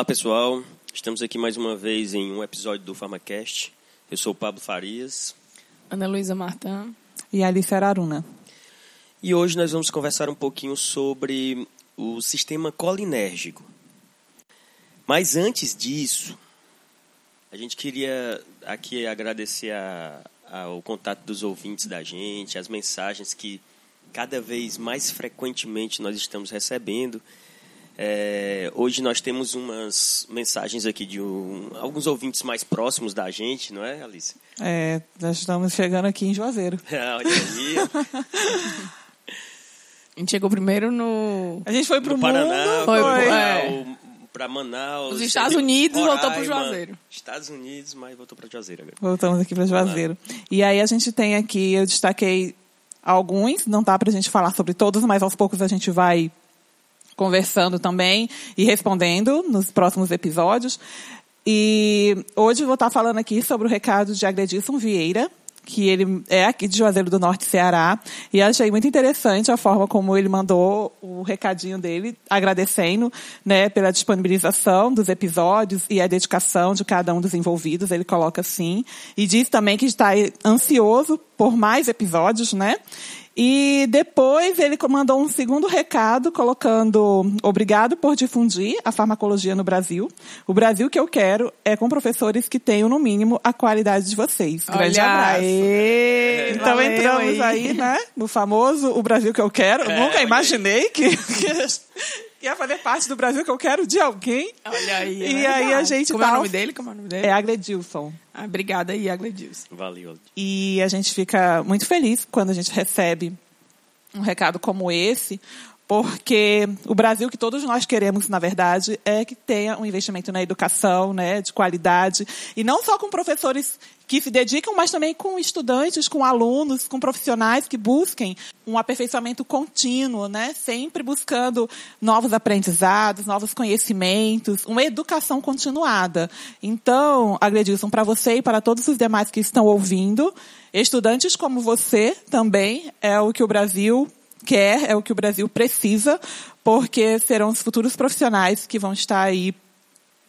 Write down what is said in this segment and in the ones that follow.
Olá pessoal, estamos aqui mais uma vez em um episódio do PharmaCast. Eu sou o Pablo Farias. Ana Luísa Martã. E Alice Araruna. E hoje nós vamos conversar um pouquinho sobre o sistema colinérgico. Mas antes disso, a gente queria aqui agradecer a, ao contato dos ouvintes da gente, as mensagens que cada vez mais frequentemente nós estamos recebendo. É, hoje nós temos umas mensagens aqui de um, alguns ouvintes mais próximos da gente, não é, Alice? É, nós estamos chegando aqui em Juazeiro. Olha aí. A gente chegou primeiro no. A gente foi pro no Paraná, mundo, foi, foi. é. para Manaus. Os Estados Unidos, voltou pro Roraima, Juazeiro. Estados Unidos, mas voltou para Juazeiro agora. Voltamos aqui para Juazeiro. E aí a gente tem aqui, eu destaquei alguns, não dá pra gente falar sobre todos, mas aos poucos a gente vai conversando também e respondendo nos próximos episódios. E hoje vou estar falando aqui sobre o recado de Agredilson Vieira, que ele é aqui de Juazeiro do Norte, Ceará, e achei muito interessante a forma como ele mandou o recadinho dele, agradecendo, né, pela disponibilização dos episódios e a dedicação de cada um dos envolvidos, ele coloca assim, e diz também que está ansioso por mais episódios, né? E depois ele mandou um segundo recado colocando obrigado por difundir a farmacologia no Brasil. O Brasil que eu quero é com professores que tenham no mínimo a qualidade de vocês. Grande Olha, abraço. aê, Então valeu entramos aí. né, no famoso o Brasil que eu quero. É, Nunca imaginei que, que ia fazer parte do Brasil que eu quero de alguém. Olha aí. E é aí a gente Como é tá- o nome dele? Como é o nome dele? É Agredilson. Ah, obrigada aí, Agledilson. Valeu. E a gente fica muito feliz quando a gente recebe um recado como esse, porque o Brasil que todos nós queremos, na verdade, é que tenha um investimento na educação, né, de qualidade, e não só com professores que se dedicam, mas também com estudantes, com alunos, com profissionais que busquem um aperfeiçoamento contínuo, né, sempre buscando novos aprendizados, novos conhecimentos, uma educação continuada. Então, Agredilson, para você e para todos os demais que estão ouvindo, estudantes como você também é o que o Brasil quer, é o que o Brasil precisa, porque serão os futuros profissionais que vão estar aí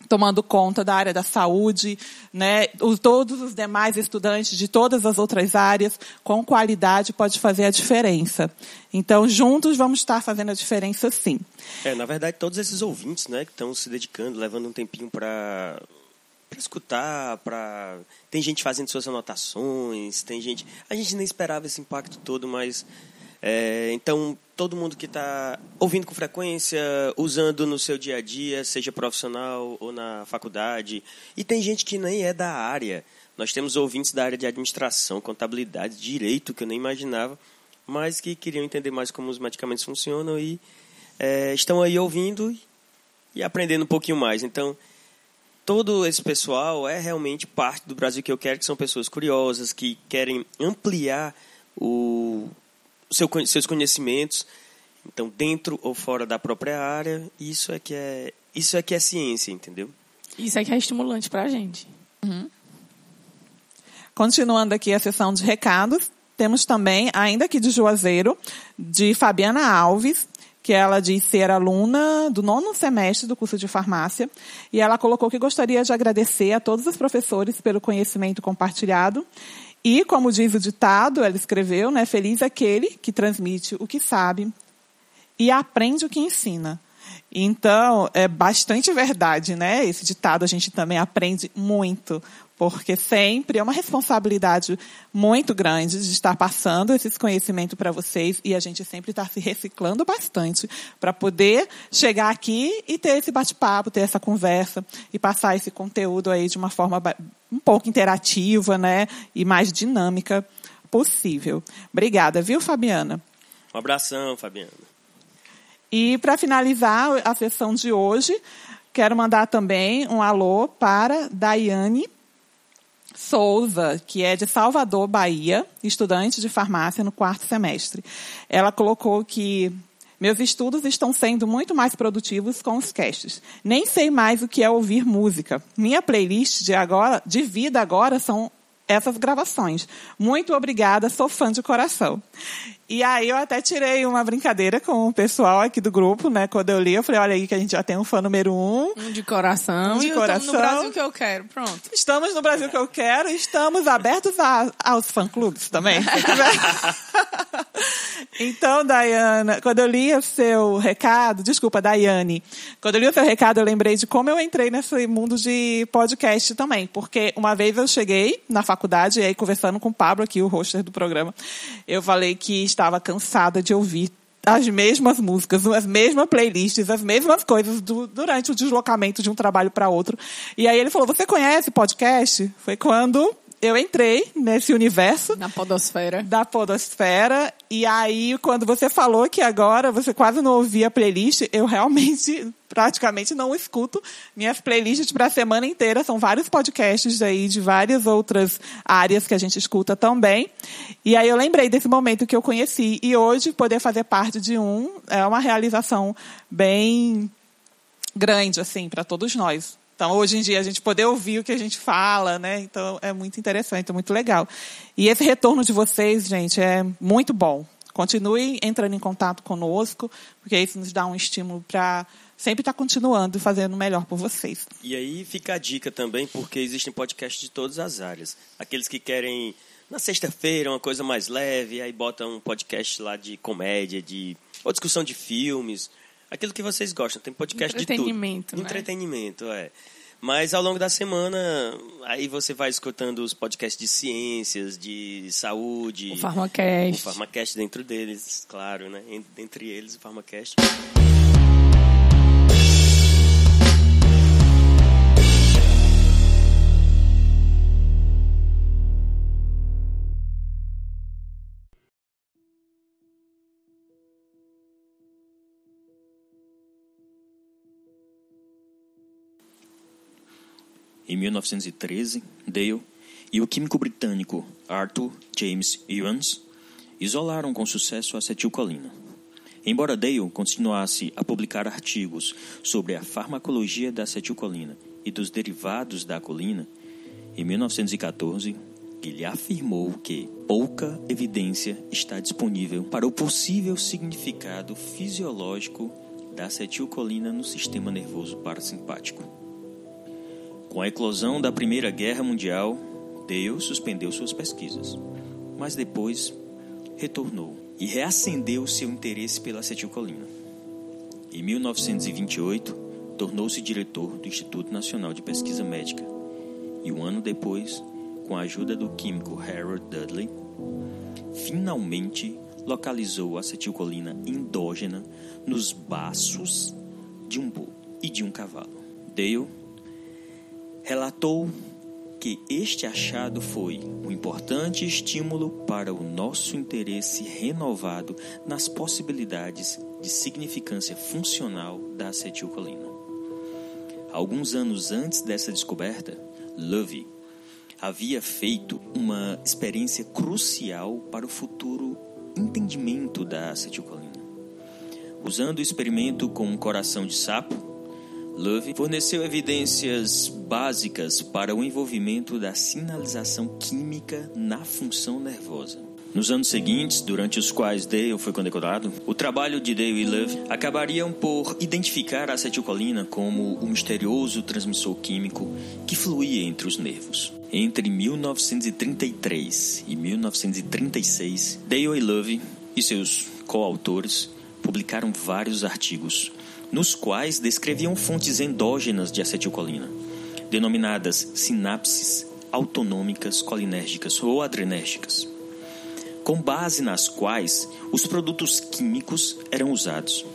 tomando conta da área da saúde, né? Os- todos os demais estudantes de todas as outras áreas, com qualidade, pode fazer a diferença. Então, juntos vamos estar fazendo a diferença sim. É, na verdade, todos esses ouvintes, né, que estão se dedicando, levando um tempinho para para escutar, para tem gente fazendo suas anotações, tem gente, a gente nem esperava esse impacto todo, mas é, então todo mundo que está ouvindo com frequência, usando no seu dia a dia, seja profissional ou na faculdade, e tem gente que nem é da área. Nós temos ouvintes da área de administração, contabilidade, direito, que eu nem imaginava, mas que queriam entender mais como os medicamentos funcionam e é, estão aí ouvindo e aprendendo um pouquinho mais. Então, todo esse pessoal é realmente parte do Brasil que eu quero, que são pessoas curiosas, que querem ampliar o, seu, seus conhecimentos, então dentro ou fora da própria área. Isso é que é isso é que é ciência, entendeu? Isso é que é estimulante pra gente. Continuando aqui a sessão de recados, temos também, ainda aqui de Juazeiro, de Fabiana Alves, que ela diz ser aluna do nono semestre do curso de farmácia, e ela colocou que gostaria de agradecer a todos os professores pelo conhecimento compartilhado. E, como diz o ditado, ela escreveu, né, feliz aquele que transmite o que sabe e aprende o que ensina. Então, é bastante verdade, né? Esse ditado a gente também aprende muito, porque sempre é uma responsabilidade muito grande de estar passando esses conhecimentos para vocês e a gente sempre está se reciclando bastante para poder chegar aqui e ter esse bate-papo, ter essa conversa e passar esse conteúdo aí de uma forma um pouco interativa, né? E mais dinâmica possível. Obrigada, viu, Fabiana? Um abração, Fabiana. E para finalizar a sessão de hoje, quero mandar também um alô para Daiane Souza, que é de Salvador, Bahia, estudante de farmácia no quarto semestre. Ela colocou que meus estudos estão sendo muito mais produtivos com os casts. Nem sei mais o que é ouvir música. Minha playlist de agora, de vida agora, são essas gravações. Muito obrigada, sou fã de coração. E aí eu até tirei uma brincadeira com o pessoal aqui do grupo, né? Quando eu li, eu falei, olha aí que a gente já tem um fã número um. Um de coração. Um de e coração. Tô no Brasil que eu quero. Pronto. Estamos no Brasil que eu quero, estamos abertos a, aos fã-clubes também. se. então, Dayana, quando eu li o seu recado, desculpa, Daiane, quando eu li o seu recado, eu lembrei de como eu entrei nesse mundo de podcast também. Porque uma vez eu cheguei na faculdade, e aí conversando com o Pablo aqui, o roster do programa, eu falei que estava cansada de ouvir as mesmas músicas, as mesmas playlists, as mesmas coisas do, durante o deslocamento de um trabalho para outro. E aí ele falou: Você conhece podcast? Foi quando eu entrei nesse universo Na podosfera. da podosfera. E aí, quando você falou que agora você quase não ouvia a playlist, eu realmente praticamente não escuto minhas playlists para a semana inteira. São vários podcasts aí de várias outras áreas que a gente escuta também. E aí eu lembrei desse momento que eu conheci. E hoje poder fazer parte de um é uma realização bem grande, assim, para todos nós. Então, hoje em dia, a gente poder ouvir o que a gente fala, né? Então, é muito interessante, é muito legal. E esse retorno de vocês, gente, é muito bom. Continue entrando em contato conosco, porque isso nos dá um estímulo para sempre estar continuando e fazendo melhor por vocês. E aí fica a dica também, porque existem podcasts de todas as áreas. Aqueles que querem, na sexta-feira, uma coisa mais leve, aí botam um podcast lá de comédia, de ou discussão de filmes. Aquilo que vocês gostam. Tem podcast de tudo. Entretenimento, né? Entretenimento, é. Mas ao longo da semana, aí você vai escutando os podcasts de ciências, de saúde. O Farmacast. O Farmacast dentro deles, claro, né? En- Entre eles, o Farmacast. Em 1913, Dale e o químico britânico Arthur James Evans isolaram com sucesso a acetilcolina. Embora Dale continuasse a publicar artigos sobre a farmacologia da acetilcolina e dos derivados da colina, em 1914 ele afirmou que pouca evidência está disponível para o possível significado fisiológico da acetilcolina no sistema nervoso parasimpático. Com a eclosão da Primeira Guerra Mundial, Dale suspendeu suas pesquisas, mas depois retornou e reacendeu seu interesse pela acetilcolina. Em 1928, tornou-se diretor do Instituto Nacional de Pesquisa Médica e um ano depois, com a ajuda do químico Harold Dudley, finalmente localizou a acetilcolina endógena nos baços de um boi e de um cavalo. Dale relatou que este achado foi um importante estímulo para o nosso interesse renovado nas possibilidades de significância funcional da acetilcolina. Alguns anos antes dessa descoberta, Lovey havia feito uma experiência crucial para o futuro entendimento da acetilcolina. Usando o experimento com um coração de sapo, Love forneceu evidências básicas para o envolvimento da sinalização química na função nervosa. Nos anos seguintes, durante os quais Dale foi condecorado, o trabalho de Dale e Love acabariam por identificar a acetilcolina como o misterioso transmissor químico que fluía entre os nervos. Entre 1933 e 1936, Dale e Love e seus coautores publicaram vários artigos nos quais descreviam fontes endógenas de acetilcolina, denominadas sinapses autonômicas colinérgicas ou adrenérgicas, com base nas quais os produtos químicos eram usados.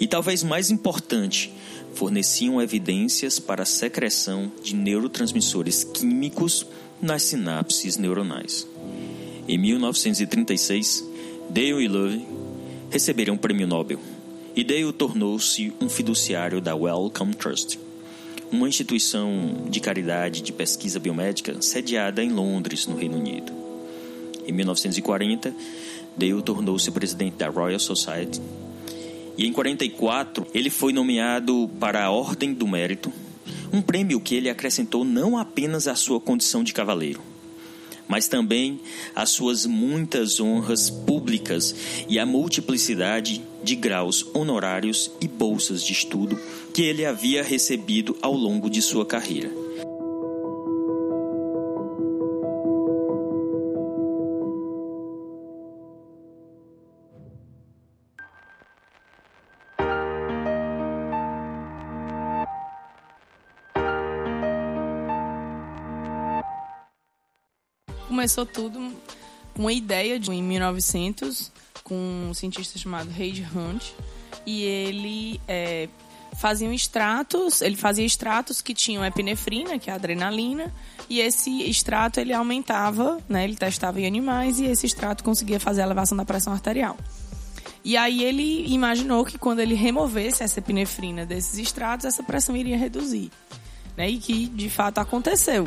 E talvez mais importante, forneciam evidências para a secreção de neurotransmissores químicos nas sinapses neuronais. Em 1936, Dale e Love receberam o prêmio Nobel Dale tornou-se um fiduciário da Wellcome Trust, uma instituição de caridade de pesquisa biomédica sediada em Londres, no Reino Unido. Em 1940, Dale tornou-se presidente da Royal Society e em 44 ele foi nomeado para a Ordem do Mérito, um prêmio que ele acrescentou não apenas à sua condição de cavaleiro, mas também as suas muitas honras públicas e a multiplicidade de graus honorários e bolsas de estudo que ele havia recebido ao longo de sua carreira. Começou tudo uma ideia de, em 1900 com um cientista chamado Reid Hunt e ele é, fazia extratos, ele fazia extratos que tinham epinefrina, que é adrenalina, e esse extrato ele aumentava, né, ele testava em animais e esse extrato conseguia fazer a elevação da pressão arterial. E aí ele imaginou que quando ele removesse essa epinefrina desses extratos, essa pressão iria reduzir. Né? E que de fato aconteceu.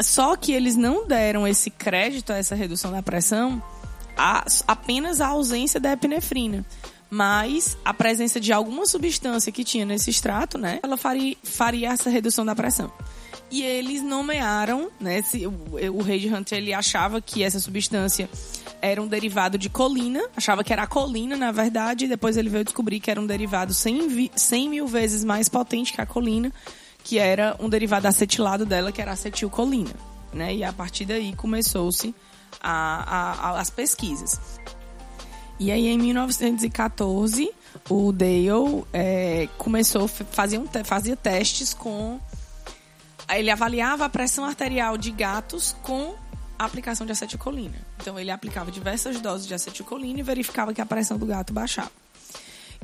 Só que eles não deram esse crédito a essa redução da pressão a, apenas a ausência da epinefrina. Mas a presença de alguma substância que tinha nesse extrato, né? Ela faria, faria essa redução da pressão. E eles nomearam, né? O, o Reid Hunter ele achava que essa substância era um derivado de colina, achava que era a colina, na verdade, e depois ele veio descobrir que era um derivado 100, 100 mil vezes mais potente que a colina, que era um derivado acetilado dela, que era acetilcolina. Né? E a partir daí começou-se a, a, as pesquisas. E aí, em 1914, o Dale é, começou, fazia, um, fazia testes com. Ele avaliava a pressão arterial de gatos com a aplicação de acetilcolina. Então, ele aplicava diversas doses de acetilcolina e verificava que a pressão do gato baixava.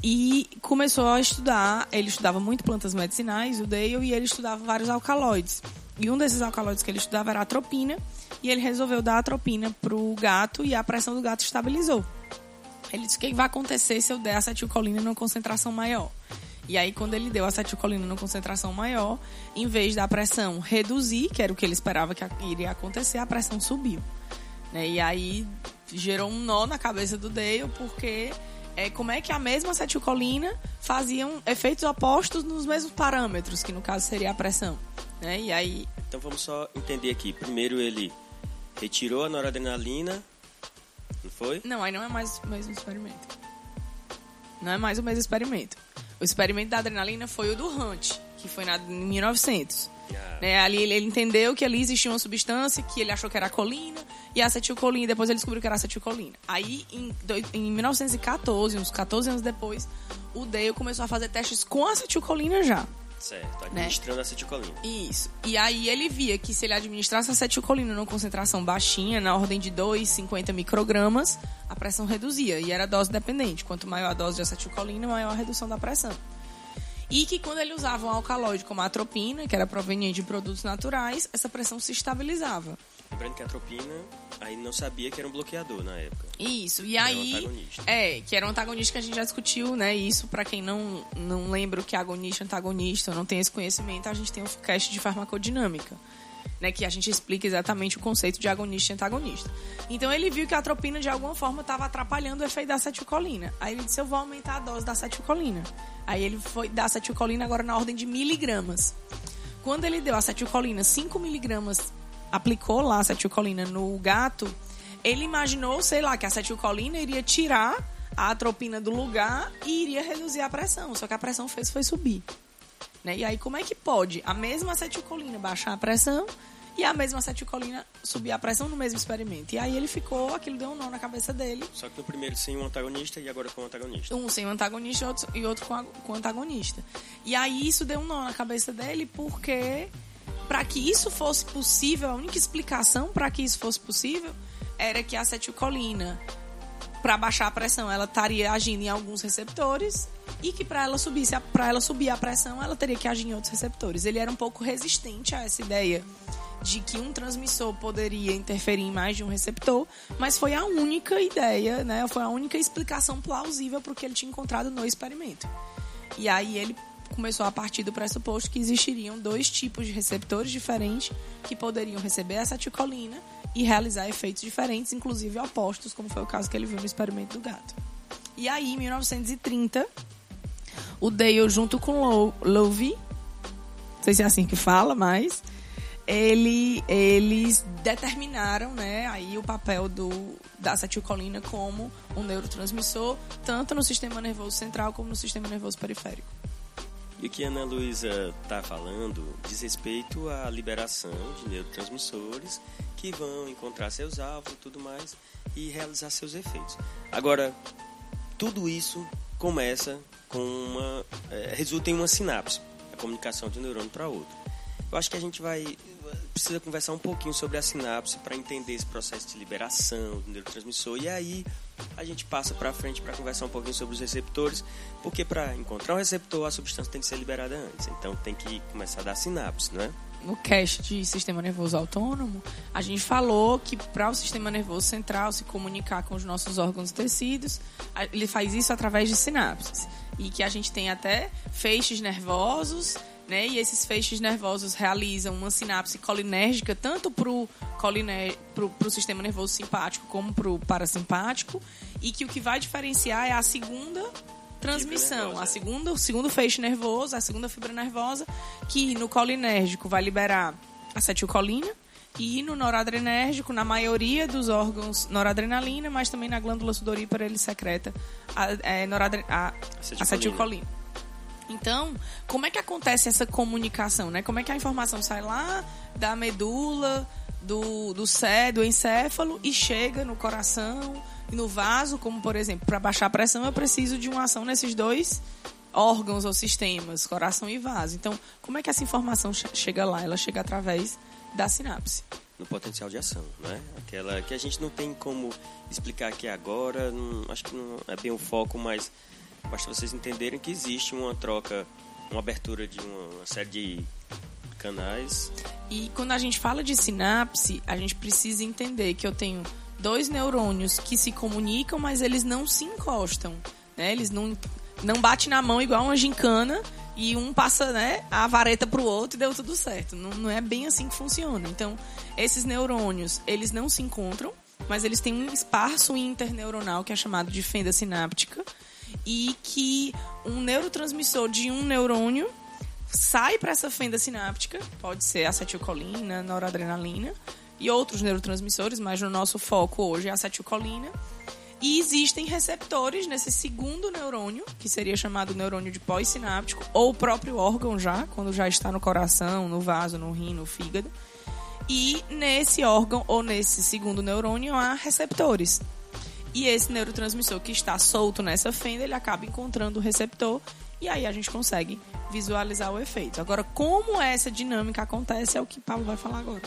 E começou a estudar, ele estudava muito plantas medicinais, o Dale, e ele estudava vários alcaloides. E um desses alcaloides que ele estudava era atropina, e ele resolveu dar atropina pro gato e a pressão do gato estabilizou. Ele disse: o que vai acontecer se eu der acetilcolina numa concentração maior? E aí, quando ele deu acetilcolina numa concentração maior, em vez da pressão reduzir, que era o que ele esperava que iria acontecer, a pressão subiu. Né? E aí gerou um nó na cabeça do Dale, porque é, como é que a mesma acetilcolina faziam efeitos opostos nos mesmos parâmetros, que no caso seria a pressão. Né? E aí. Então vamos só entender aqui. Primeiro ele retirou a noradrenalina, não foi? Não, aí não é mais o mesmo experimento. Não é mais o mesmo experimento. O experimento da adrenalina foi o do Hunt, que foi na, em 1900. Né, ali ele, ele entendeu que ali existia uma substância que ele achou que era colina e acetilcolina. Depois ele descobriu que era acetilcolina. Aí, em, em 1914, uns 14 anos depois, o Dale começou a fazer testes com acetilcolina já. Certo, administrando acetilcolina. Isso. E aí ele via que se ele administrasse acetilcolina numa concentração baixinha, na ordem de 2,50 microgramas, a pressão reduzia. E era dose dependente. Quanto maior a dose de acetilcolina, maior a redução da pressão. E que quando ele usava um alcaloide como a atropina, que era proveniente de produtos naturais, essa pressão se estabilizava. Lembrando que a atropina aí não sabia que era um bloqueador na época. Isso, e Era um aí. antagonista. É, que era um antagonista que a gente já discutiu, né? Isso, pra quem não, não lembra o que é agonista, antagonista, ou não tem esse conhecimento, a gente tem um cast de farmacodinâmica, né? Que a gente explica exatamente o conceito de agonista e antagonista. Então ele viu que a atropina, de alguma forma, estava atrapalhando o efeito da acetilcolina. Aí ele disse: Eu vou aumentar a dose da acetilcolina. Aí ele foi dar acetilcolina agora na ordem de miligramas. Quando ele deu acetilcolina 5 miligramas, aplicou lá a acetilcolina no gato, ele imaginou, sei lá, que a acetilcolina iria tirar a atropina do lugar e iria reduzir a pressão. Só que a pressão fez foi subir. Né? E aí, como é que pode a mesma acetilcolina baixar a pressão e a mesma acetilcolina subir a pressão no mesmo experimento? E aí ele ficou, aquilo deu um nó na cabeça dele. Só que no primeiro sem um antagonista e agora com um antagonista. Um sem o antagonista e outro, e outro com, a- com o antagonista. E aí isso deu um nó na cabeça dele porque para que isso fosse possível, a única explicação para que isso fosse possível era que a acetilcolina para baixar a pressão, ela estaria agindo em alguns receptores e que para ela subir, para ela subir a pressão, ela teria que agir em outros receptores. Ele era um pouco resistente a essa ideia de que um transmissor poderia interferir em mais de um receptor, mas foi a única ideia, né? Foi a única explicação plausível para o que ele tinha encontrado no experimento. E aí ele começou a partir do pressuposto que existiriam dois tipos de receptores diferentes que poderiam receber acetilcolina e realizar efeitos diferentes, inclusive opostos, como foi o caso que ele viu no experimento do gato. E aí, em 1930, o Dale, junto com Lo- Lowe, não sei se é assim que fala, mas ele, eles determinaram né, aí o papel do, da acetilcolina como um neurotransmissor, tanto no sistema nervoso central como no sistema nervoso periférico. E o que Ana Luísa está falando diz respeito à liberação de neurotransmissores que vão encontrar seus alvos e tudo mais e realizar seus efeitos. Agora, tudo isso começa com uma. É, resulta em uma sinapse, a comunicação de um neurônio para outro. Eu acho que a gente vai precisa conversar um pouquinho sobre a sinapse para entender esse processo de liberação do neurotransmissor e aí a gente passa para frente para conversar um pouquinho sobre os receptores, porque para encontrar um receptor a substância tem que ser liberada antes, então tem que começar a dar sinapse, não é? no cast de sistema nervoso autônomo, a gente falou que para o sistema nervoso central se comunicar com os nossos órgãos e tecidos, ele faz isso através de sinapses. E que a gente tem até feixes nervosos, né? E esses feixes nervosos realizam uma sinapse colinérgica tanto para o sistema nervoso simpático como para o parasimpático. E que o que vai diferenciar é a segunda transmissão. A segunda, o segundo feixe nervoso, a segunda fibra nervosa, que no colinérgico vai liberar acetilcolina e no noradrenérgico, na maioria dos órgãos, noradrenalina, mas também na glândula sudorípara ele secreta a, é, noradre, a acetilcolina. acetilcolina. Então, como é que acontece essa comunicação, né? Como é que a informação sai lá da medula, do, do cé, do encéfalo e chega no coração, no vaso, como por exemplo, para baixar a pressão, eu preciso de uma ação nesses dois órgãos ou sistemas, coração e vaso. Então, como é que essa informação chega lá? Ela chega através da sinapse. No potencial de ação, né? Aquela que a gente não tem como explicar aqui agora, não, acho que não é bem o foco, mas basta vocês entenderem que existe uma troca, uma abertura de uma série de canais. E quando a gente fala de sinapse, a gente precisa entender que eu tenho dois neurônios que se comunicam, mas eles não se encostam. Né? Eles não, não batem na mão igual uma gincana e um passa né, a vareta para o outro e deu tudo certo. Não, não é bem assim que funciona. Então, esses neurônios, eles não se encontram, mas eles têm um espaço interneuronal que é chamado de fenda sináptica e que um neurotransmissor de um neurônio sai para essa fenda sináptica, pode ser acetilcolina, noradrenalina, e outros neurotransmissores, mas no nosso foco hoje é acetilcolina. E existem receptores nesse segundo neurônio, que seria chamado neurônio de pós-sináptico, ou o próprio órgão já, quando já está no coração, no vaso, no rim, no fígado. E nesse órgão ou nesse segundo neurônio há receptores. E esse neurotransmissor que está solto nessa fenda, ele acaba encontrando o receptor e aí a gente consegue visualizar o efeito. Agora, como essa dinâmica acontece é o que Paulo vai falar agora.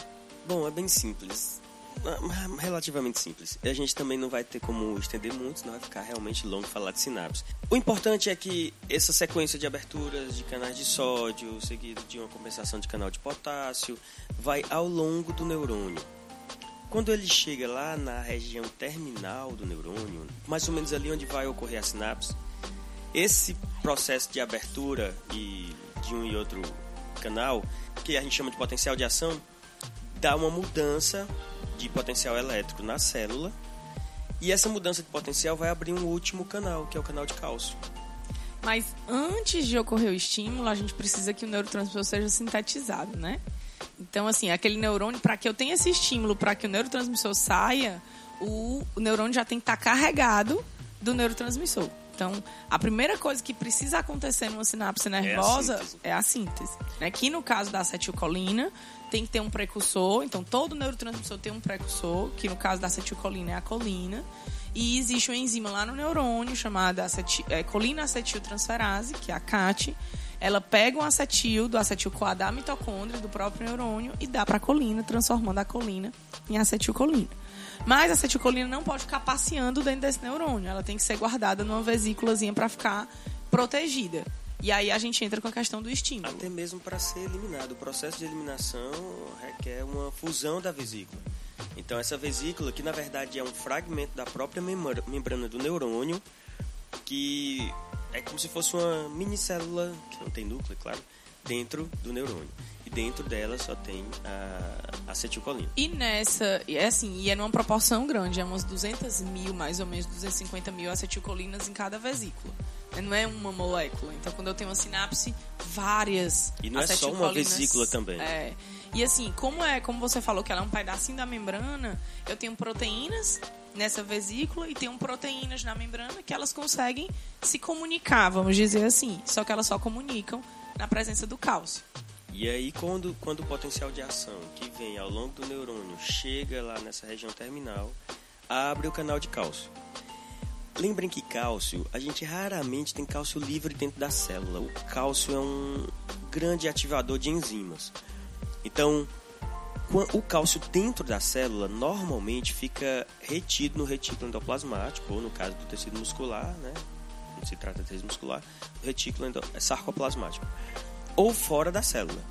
Bom, é bem simples. Ah, relativamente simples. A gente também não vai ter como estender muito, senão vai ficar realmente longo falar de sinapse. O importante é que essa sequência de aberturas de canais de sódio, seguido de uma compensação de canal de potássio, vai ao longo do neurônio. Quando ele chega lá na região terminal do neurônio, mais ou menos ali onde vai ocorrer a sinapse, esse processo de abertura e de um e outro canal, que a gente chama de potencial de ação, dá uma mudança de potencial elétrico na célula. E essa mudança de potencial vai abrir um último canal, que é o canal de cálcio. Mas antes de ocorrer o estímulo, a gente precisa que o neurotransmissor seja sintetizado, né? Então, assim, aquele neurônio, para que eu tenha esse estímulo, para que o neurotransmissor saia, o, o neurônio já tem que estar tá carregado do neurotransmissor. Então, a primeira coisa que precisa acontecer numa sinapse nervosa é a síntese. É a síntese né? Que no caso da acetilcolina, tem que ter um precursor. Então, todo neurotransmissor tem um precursor, que no caso da acetilcolina é a colina. E existe uma enzima lá no neurônio chamada acetil, é, colina acetiltransferase, que é a CAT. Ela pega um acetil do acetil-CoA da mitocôndria do próprio neurônio e dá para a colina, transformando a colina em acetilcolina. Mas a acetilcolina não pode ficar passeando dentro desse neurônio. Ela tem que ser guardada numa vesículazinha para ficar protegida. E aí a gente entra com a questão do estímulo. Até mesmo para ser eliminado. O processo de eliminação requer uma fusão da vesícula. Então essa vesícula, que na verdade é um fragmento da própria membrana do neurônio, que é como se fosse uma mini célula, que não tem núcleo, é claro, dentro do neurônio. E dentro dela só tem a acetilcolina. E nessa, é assim, e é numa proporção grande, é umas 200 mil, mais ou menos 250 mil acetilcolinas em cada vesícula. Não é uma molécula. Então, quando eu tenho uma sinapse, várias E não é só uma vesícula também. É. E assim, como é, como você falou que ela é um pedacinho da membrana, eu tenho proteínas nessa vesícula e tenho proteínas na membrana que elas conseguem se comunicar, vamos dizer assim. Só que elas só comunicam na presença do cálcio. E aí, quando, quando o potencial de ação que vem ao longo do neurônio chega lá nessa região terminal, abre o canal de cálcio. Lembrem que cálcio, a gente raramente tem cálcio livre dentro da célula. O cálcio é um grande ativador de enzimas. Então, o cálcio dentro da célula normalmente fica retido no retículo endoplasmático, ou no caso do tecido muscular, né? Não se trata de tecido muscular, o retículo endo... é sarcoplasmático ou fora da célula.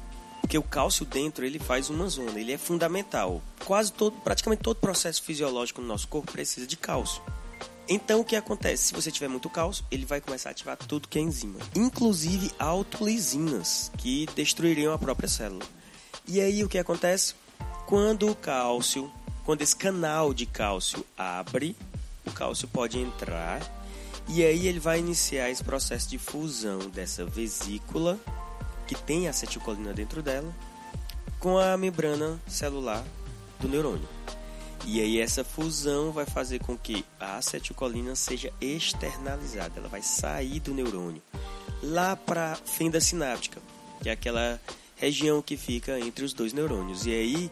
Porque o cálcio dentro ele faz uma zona, ele é fundamental. Quase todo, praticamente todo processo fisiológico no nosso corpo precisa de cálcio. Então o que acontece? Se você tiver muito cálcio, ele vai começar a ativar tudo que é enzima, inclusive autolisinas, que destruiriam a própria célula. E aí o que acontece? Quando o cálcio, quando esse canal de cálcio abre, o cálcio pode entrar e aí ele vai iniciar esse processo de fusão dessa vesícula que tem acetilcolina dentro dela, com a membrana celular do neurônio. E aí essa fusão vai fazer com que a acetilcolina seja externalizada, ela vai sair do neurônio lá para a fenda sináptica, que é aquela região que fica entre os dois neurônios. E aí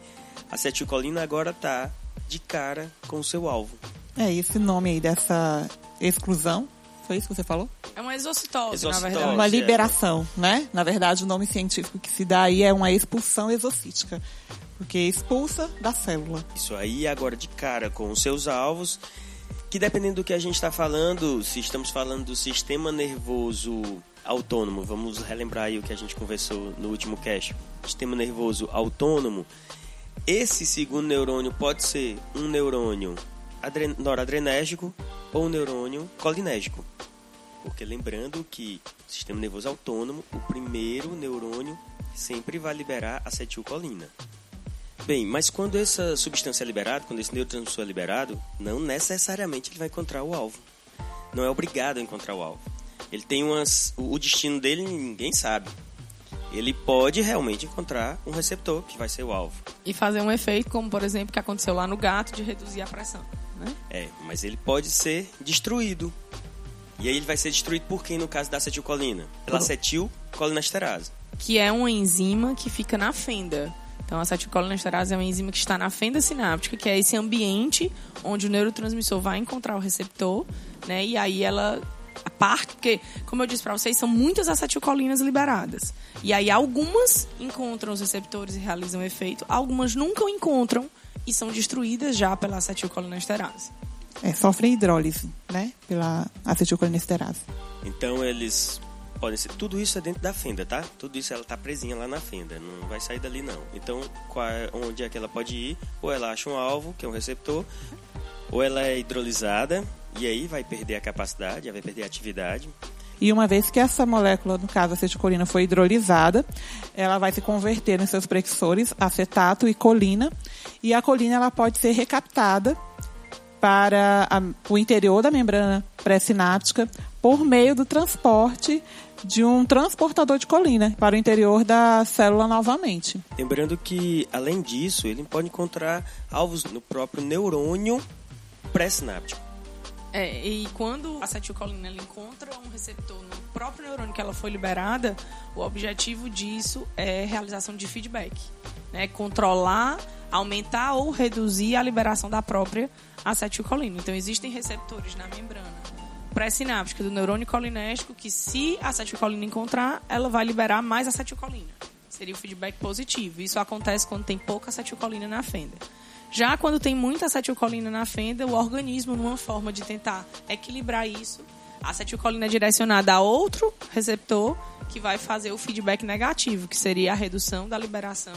a acetilcolina agora está de cara com o seu alvo. É esse nome aí dessa exclusão foi isso que você falou? É uma exocitose, Exocitose, na verdade. Uma é. liberação, né? Na verdade, o nome científico que se dá aí é uma expulsão exocítica. Porque expulsa da célula. Isso aí agora de cara com os seus alvos, que dependendo do que a gente está falando, se estamos falando do sistema nervoso autônomo, vamos relembrar aí o que a gente conversou no último cast. Sistema nervoso autônomo, esse segundo neurônio pode ser um neurônio adren noradrenérgico ou um neurônio colinérgico. Porque lembrando que o sistema nervoso autônomo, o primeiro neurônio sempre vai liberar acetilcolina. Bem, mas quando essa substância é liberada, quando esse neurotransmissor é liberado, não necessariamente ele vai encontrar o alvo. Não é obrigado a encontrar o alvo. Ele tem umas. O destino dele ninguém sabe. Ele pode realmente encontrar um receptor que vai ser o alvo. E fazer um efeito, como por exemplo, que aconteceu lá no gato, de reduzir a pressão. Né? É, mas ele pode ser destruído. E aí ele vai ser destruído por quem no caso da acetilcolina? Pela acetilcolinesterase. Que é uma enzima que fica na fenda. Então, a acetilcolinesterase é uma enzima que está na fenda sináptica, que é esse ambiente onde o neurotransmissor vai encontrar o receptor, né? E aí ela a parte, porque, como eu disse para vocês, são muitas acetilcolinas liberadas. E aí algumas encontram os receptores e realizam efeito, algumas nunca o encontram e são destruídas já pela acetilcolinesterase. É, sofrem hidrólise, né? Pela acetilcolinesterase. Então eles podem ser. Tudo isso é dentro da fenda, tá? Tudo isso ela tá presinha lá na fenda, não vai sair dali não. Então, qual é- onde é que ela pode ir? Ou ela acha um alvo, que é um receptor, ou ela é hidrolisada, e aí vai perder a capacidade, vai perder a atividade. E uma vez que essa molécula, no caso a acetilcolina, foi hidrolisada, ela vai se converter nos seus precursores, acetato e colina. E a colina ela pode ser recaptada para a- o interior da membrana pré-sináptica por meio do transporte de um transportador de colina para o interior da célula novamente. Lembrando que, além disso, ele pode encontrar alvos no próprio neurônio pré-sináptico. É, e quando a acetilcolina ela encontra um receptor no próprio neurônio que ela foi liberada, o objetivo disso é realização de feedback. Né? Controlar, aumentar ou reduzir a liberação da própria acetilcolina. Então, existem receptores na membrana pré-sináptica do neurônio colinérgico que, se a acetilcolina encontrar, ela vai liberar mais acetilcolina. Seria o feedback positivo. Isso acontece quando tem pouca acetilcolina na fenda. Já quando tem muita acetilcolina na fenda, o organismo, numa forma de tentar equilibrar isso, a acetilcolina é direcionada a outro receptor que vai fazer o feedback negativo, que seria a redução da liberação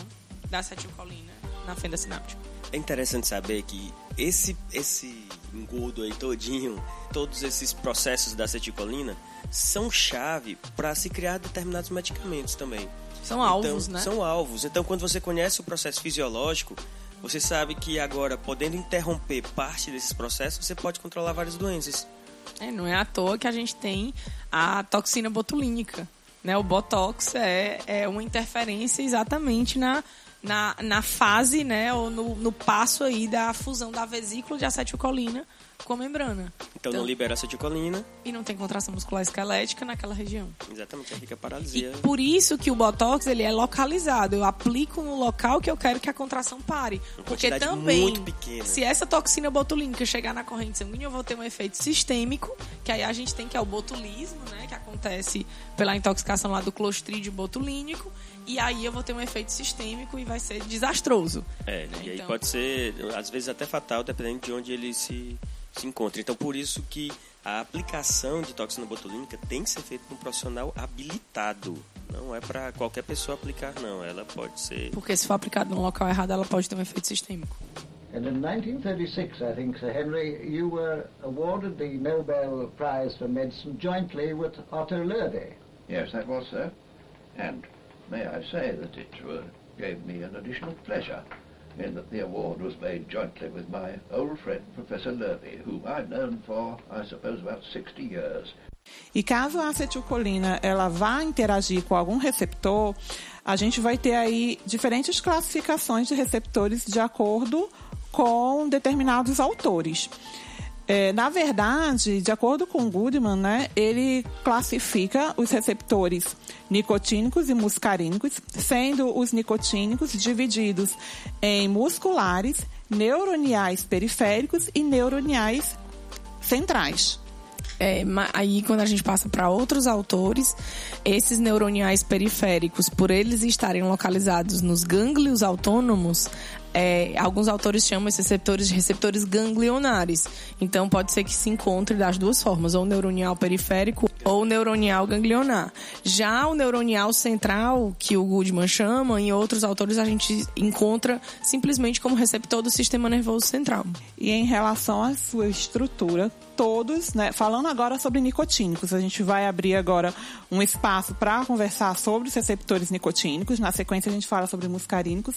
da acetilcolina na fenda sináptica. É interessante saber que esse, esse engodo aí todinho, todos esses processos da acetilcolina, são chave para se criar determinados medicamentos também. São alvos, então, né? São alvos. Então, quando você conhece o processo fisiológico, você sabe que agora, podendo interromper parte desses processos, você pode controlar várias doenças. É, não é à toa que a gente tem a toxina botulínica. Né? O Botox é, é uma interferência exatamente na, na, na fase, né? ou no, no passo aí da fusão da vesícula de acetilcolina com a membrana. Então, não libera acetilcolina. E não tem contração muscular esquelética naquela região. Exatamente, aí fica E paralisia. por isso que o Botox ele é localizado. Eu aplico no local que eu quero que a contração pare. Porque quantidade também, se essa toxina botulínica chegar na corrente sanguínea, eu vou ter um efeito sistêmico, que aí a gente tem que é o botulismo, né? Que acontece pela intoxicação lá do clostrídio botulínico. E aí eu vou ter um efeito sistêmico e vai ser desastroso. É, né? e aí Então- pode ser, às vezes, até fatal, dependendo de onde ele se, se encontra. Então, por isso que a aplicação de toxina botulínica tem que ser feita por um profissional habilitado. Não é para qualquer pessoa aplicar, não. Ela pode ser... Porque se for aplicado no local errado, ela pode ter um efeito sistêmico. And in 1936, I think, Sir Henry, you were awarded the Nobel Prize for Medicine jointly with Otto Loewe. Yes, that was so. And may I say that it uh, gave me an additional pleasure in that the award was made jointly with my old friend, Professor Lurvy, whom I've known for, I suppose, about 60 years. E caso a acetilcolina ela vá interagir com algum receptor, a gente vai ter aí diferentes classificações de receptores de acordo com determinados autores. É, na verdade, de acordo com Goodman, né, ele classifica os receptores nicotínicos e muscarínicos, sendo os nicotínicos divididos em musculares, neuroniais periféricos e neuroniais centrais. É, aí quando a gente passa para outros autores, esses neuroniais periféricos, por eles estarem localizados nos gânglios autônomos, é, alguns autores chamam esses receptores de receptores ganglionares. Então pode ser que se encontre das duas formas, ou neuronial periférico ou neuronial ganglionar. Já o neuronial central, que o Goodman chama, em outros autores a gente encontra simplesmente como receptor do sistema nervoso central. E em relação à sua estrutura, todos, né, falando agora sobre nicotínicos, a gente vai abrir agora um espaço para conversar sobre os receptores nicotínicos. Na sequência, a gente fala sobre muscarínicos.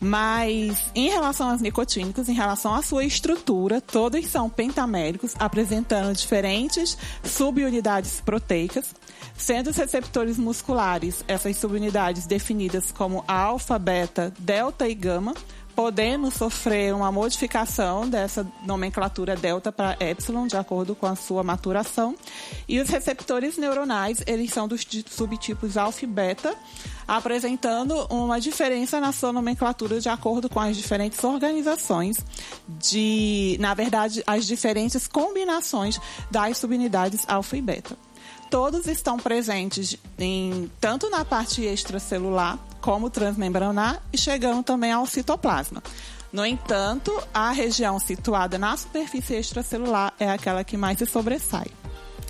Mas em relação aos nicotínicos, em relação à sua estrutura, todos são pentaméricos, apresentando diferentes subunidades proteicas, sendo os receptores musculares, essas subunidades definidas como alfa, beta, delta e gama, podendo sofrer uma modificação dessa nomenclatura delta para epsilon, de acordo com a sua maturação. E os receptores neuronais, eles são dos ti- subtipos alfa e beta, apresentando uma diferença na sua nomenclatura de acordo com as diferentes organizações de, na verdade, as diferentes combinações das subunidades alfa e beta todos estão presentes em tanto na parte extracelular como transmembranar e chegando também ao citoplasma. No entanto, a região situada na superfície extracelular é aquela que mais se sobressai.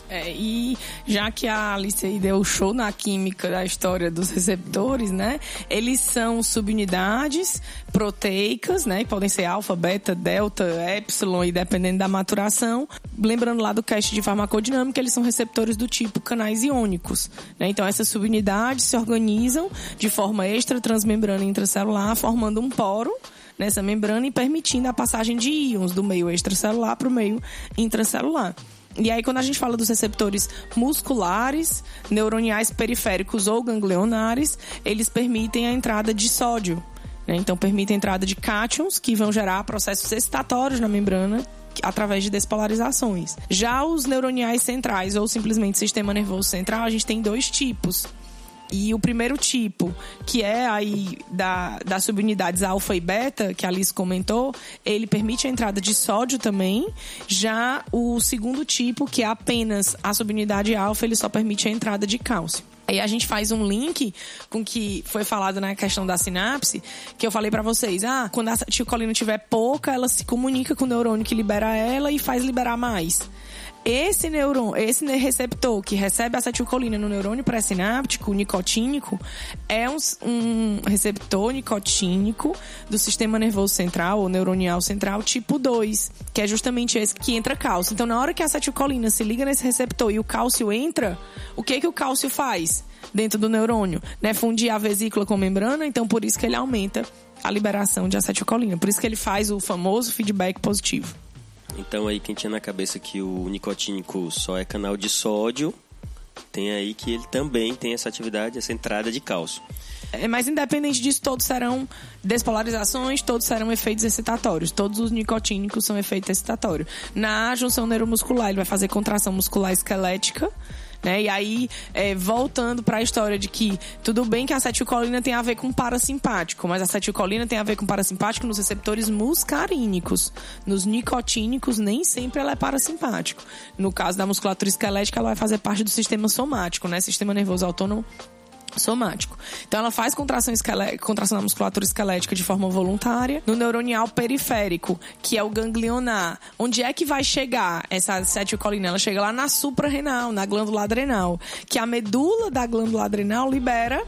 É, e já que a Alice aí deu show na química da história dos receptores, né? Eles são subunidades proteicas, né? Podem ser alfa, beta, delta, epsilon e dependendo da maturação. Lembrando lá do cast de farmacodinâmica, eles são receptores do tipo canais iônicos, né? Então essas subunidades se organizam de forma extratransmembrana e intracelular, formando um poro nessa membrana e permitindo a passagem de íons do meio extracelular para o meio intracelular. E aí, quando a gente fala dos receptores musculares, neuroniais periféricos ou ganglionares, eles permitem a entrada de sódio. né? Então, permitem a entrada de cátions, que vão gerar processos excitatórios na membrana através de despolarizações. Já os neuroniais centrais ou simplesmente sistema nervoso central, a gente tem dois tipos. E o primeiro tipo, que é aí da, das subunidades alfa e beta, que a Alice comentou, ele permite a entrada de sódio também. Já o segundo tipo, que é apenas a subunidade alfa, ele só permite a entrada de cálcio. Aí a gente faz um link com que foi falado na questão da sinapse, que eu falei pra vocês. Ah, quando a acetilcolina tiver pouca, ela se comunica com o neurônio que libera ela e faz liberar mais. Esse neurônio, esse receptor que recebe acetilcolina no neurônio pré-sináptico, nicotínico, é um, um receptor nicotínico do sistema nervoso central ou neuronial central tipo 2, que é justamente esse que entra cálcio. Então, na hora que a acetilcolina se liga nesse receptor e o cálcio entra, o que que o cálcio faz dentro do neurônio? Né? Fundir a vesícula com membrana, então por isso que ele aumenta a liberação de acetilcolina. Por isso que ele faz o famoso feedback positivo. Então aí quem tinha na cabeça que o nicotínico só é canal de sódio, tem aí que ele também tem essa atividade, essa entrada de cálcio. É, mas independente disso, todos serão despolarizações, todos serão efeitos excitatórios. Todos os nicotínicos são efeito excitatório. Na junção neuromuscular, ele vai fazer contração muscular esquelética, né? E aí, é, voltando para a história de que tudo bem que a acetilcolina tem a ver com parasimpático, mas a acetilcolina tem a ver com parasimpático nos receptores muscarínicos. Nos nicotínicos, nem sempre ela é parasimpático. No caso da musculatura esquelética, ela vai fazer parte do sistema somático, né? Sistema nervoso autônomo somático. Então ela faz contração, esquelé... contração da musculatura esquelética de forma voluntária no neuronial periférico, que é o ganglionar. Onde é que vai chegar essa acetilcolina? Ela chega lá na suprarrenal, na glândula adrenal, que a medula da glândula adrenal libera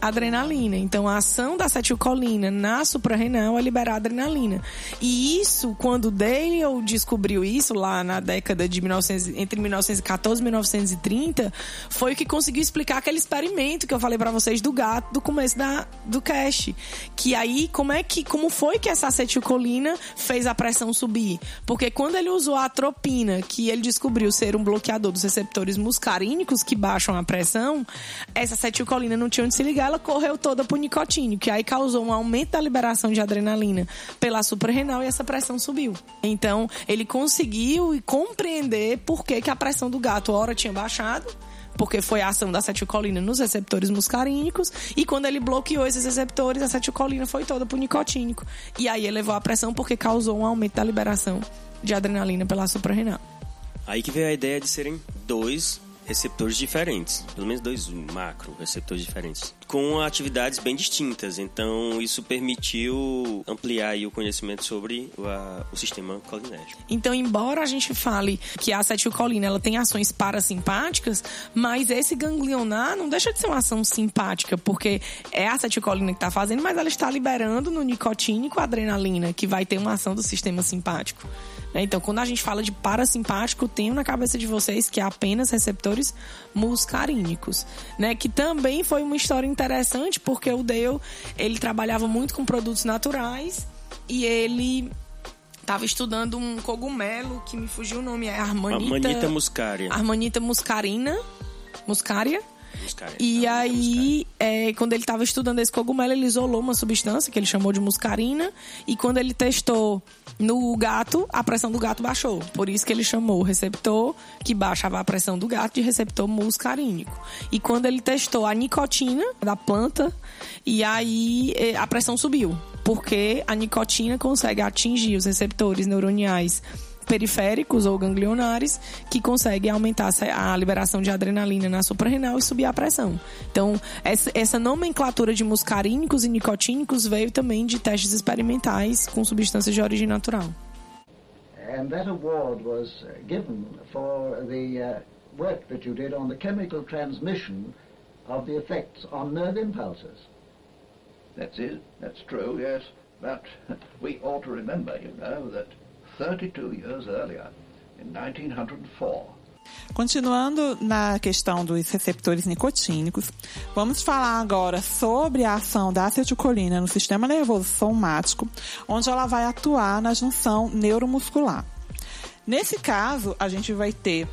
adrenalina. Então, a ação da acetilcolina na suprarrenal é liberar adrenalina. E isso, quando Dale descobriu isso lá na década de 1900, entre 1914 e 1930, foi o que conseguiu explicar aquele experimento que eu falei para vocês do gato do começo da, do cast. Que aí, como é que, como foi que essa acetilcolina fez a pressão subir? Porque quando ele usou a atropina, que ele descobriu ser um bloqueador dos receptores muscarínicos que baixam a pressão, essa acetilcolina não tinha onde se ligar ela correu toda pro nicotínico, que aí causou um aumento da liberação de adrenalina pela suprarrenal e essa pressão subiu. Então, ele conseguiu compreender por que, que a pressão do gato hora tinha baixado, porque foi a ação da acetilcolina nos receptores muscarínicos, e quando ele bloqueou esses receptores, a acetilcolina foi toda pro nicotínico. E aí elevou a pressão porque causou um aumento da liberação de adrenalina pela suprarrenal. Aí que veio a ideia de serem dois receptores diferentes, pelo menos dois macro receptores diferentes, com atividades bem distintas. Então, isso permitiu ampliar o conhecimento sobre o, a, o sistema colinérgico. Então, embora a gente fale que a acetilcolina ela tem ações parasimpáticas, mas esse ganglionar não deixa de ser uma ação simpática, porque é a acetilcolina que está fazendo, mas ela está liberando no nicotínico a adrenalina, que vai ter uma ação do sistema simpático. Né? Então, quando a gente fala de parasimpático, tenho na cabeça de vocês que é apenas receptores muscarínicos, né? Que também foi uma história interessante, porque o Dale, ele trabalhava muito com produtos naturais e ele estava estudando um cogumelo que me fugiu o nome, é Armanita... Armanita muscaria. Armanita muscarina. Muscaria? E aí, é, quando ele estava estudando esse cogumelo, ele isolou uma substância que ele chamou de muscarina. E quando ele testou no gato, a pressão do gato baixou. Por isso que ele chamou o receptor que baixava a pressão do gato de receptor muscarínico. E quando ele testou a nicotina da planta, e aí é, a pressão subiu. Porque a nicotina consegue atingir os receptores neuroniais periféricos ou ganglionares que conseguem aumentar a liberação de adrenalina na suprarrenal e subir a pressão. Então, essa, nomenclatura de muscarínicos e nicotínicos veio também de testes experimentais com substâncias de origem natural. And that award was uh, given for the uh, work that you did on the chemical transmission of the effects on nerve impulses. That's it. That's true, yes. But we ought to remember, you know, that 32 years earlier, in 1904. Continuando na questão dos receptores nicotínicos, vamos falar agora sobre a ação da acetilcolina no sistema nervoso somático, onde ela vai atuar na junção neuromuscular. Nesse caso, a gente vai ter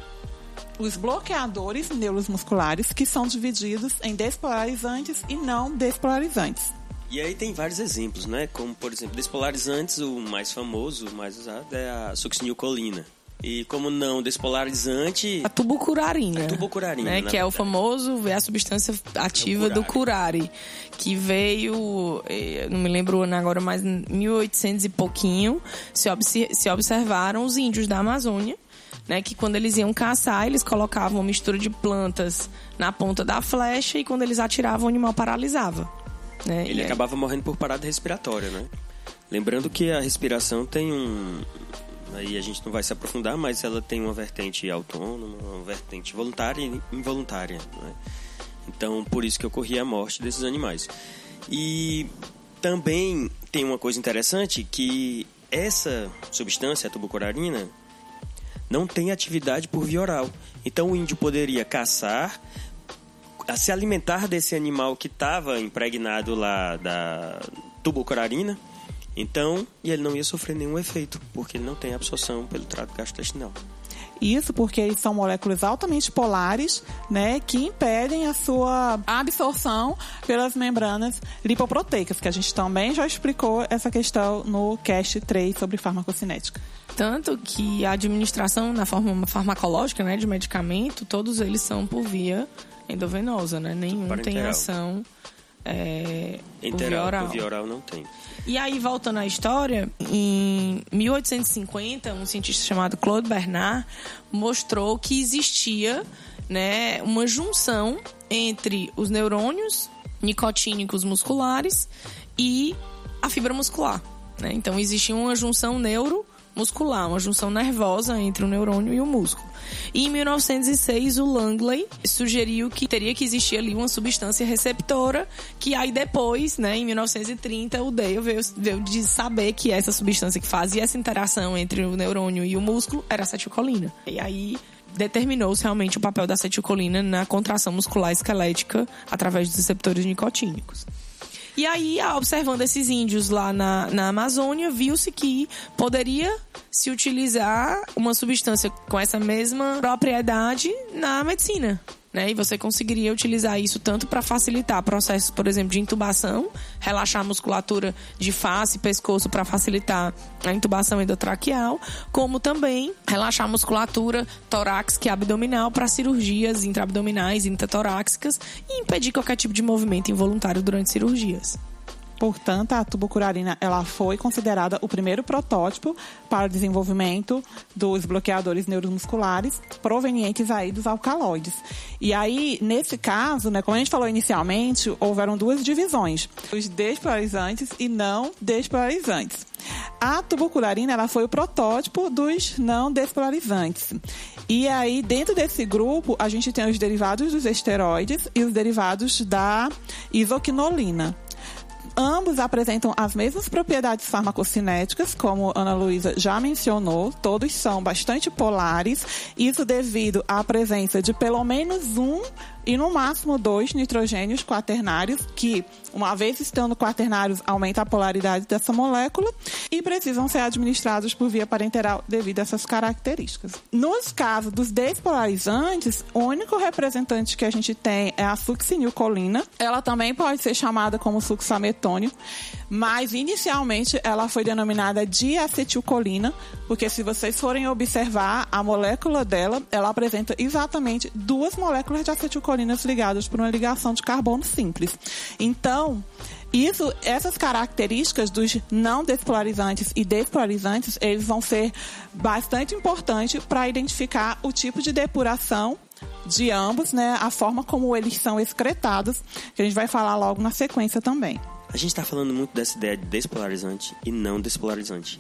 os bloqueadores neuromusculares, que são divididos em despolarizantes e não despolarizantes. E aí tem vários exemplos, né? Como, por exemplo, despolarizantes, o mais famoso, o mais usado é a succinilcolina. E como não despolarizante... A tubucurarina. A tubucurarina, né? Que é o famoso, é a substância ativa do curare. Que veio, eh, não me lembro o ano agora, mas em 1800 e pouquinho, se, se observaram os índios da Amazônia. Né, que quando eles iam caçar, eles colocavam uma mistura de plantas na ponta da flecha e quando eles atiravam, o animal paralisava. Né? Ele acabava morrendo por parada respiratória, né? Lembrando que a respiração tem um, Aí a gente não vai se aprofundar, mas ela tem uma vertente autônoma, uma vertente voluntária e involuntária. Né? Então, por isso que ocorria a morte desses animais. E também tem uma coisa interessante que essa substância, a tubucorarina, não tem atividade por via oral. Então o índio poderia caçar, se alimentar desse animal que estava impregnado lá da tubucorarina, então, e ele não ia sofrer nenhum efeito, porque ele não tem absorção pelo trato gastrointestinal. Isso porque eles são moléculas altamente polares, né, que impedem a sua absorção pelas membranas lipoproteicas, que a gente também já explicou essa questão no cast 3 sobre farmacocinética. Tanto que a administração na forma farmacológica, né, de medicamento, todos eles são por via endovenosa, né? Nenhum tem ação é, via oral. Via oral não tem. E aí, voltando à história, em 1850, um cientista chamado Claude Bernard mostrou que existia né, uma junção entre os neurônios nicotínicos musculares e a fibra muscular. Né? Então, existia uma junção neuro muscular, uma junção nervosa entre o neurônio e o músculo. E em 1906 o Langley sugeriu que teria que existir ali uma substância receptora, que aí depois, né, em 1930 o Dale veio, veio de saber que essa substância que fazia essa interação entre o neurônio e o músculo era a acetilcolina. E aí determinou-se realmente o papel da acetilcolina na contração muscular esquelética através dos receptores nicotínicos. E aí, observando esses índios lá na, na Amazônia, viu-se que poderia se utilizar uma substância com essa mesma propriedade na medicina né? E você conseguiria utilizar isso tanto para facilitar processos, por exemplo, de intubação, relaxar a musculatura de face e pescoço para facilitar a intubação endotraqueal, como também relaxar a musculatura torácica e abdominal para cirurgias intraabdominais, intratoráxicas e impedir qualquer tipo de movimento involuntário durante cirurgias. Portanto, a tubocurarina ela foi considerada o primeiro protótipo para o desenvolvimento dos bloqueadores neuromusculares provenientes aí dos alcaloides. E aí, nesse caso, né, como a gente falou inicialmente, houveram duas divisões: os despolarizantes e não despolarizantes. A tubucularina ela foi o protótipo dos não despolarizantes. E aí, dentro desse grupo, a gente tem os derivados dos esteroides e os derivados da isoquinolina. Ambos apresentam as mesmas propriedades farmacocinéticas, como Ana Luísa já mencionou, todos são bastante polares, isso devido à presença de pelo menos um e no máximo dois nitrogênios quaternários, que, uma vez estando quaternários, aumenta a polaridade dessa molécula e precisam ser administrados por via parenteral devido a essas características. Nos casos dos despolarizantes, o único representante que a gente tem é a succinilcolina. Ela também pode ser chamada como succinilcolina mas inicialmente ela foi denominada diacetilcolina, porque se vocês forem observar a molécula dela, ela apresenta exatamente duas moléculas de acetilcolinas ligadas por uma ligação de carbono simples. Então, isso, essas características dos não despolarizantes e despolarizantes, eles vão ser bastante importantes para identificar o tipo de depuração de ambos, né, a forma como eles são excretados, que a gente vai falar logo na sequência também. A gente está falando muito dessa ideia de despolarizante e não despolarizante.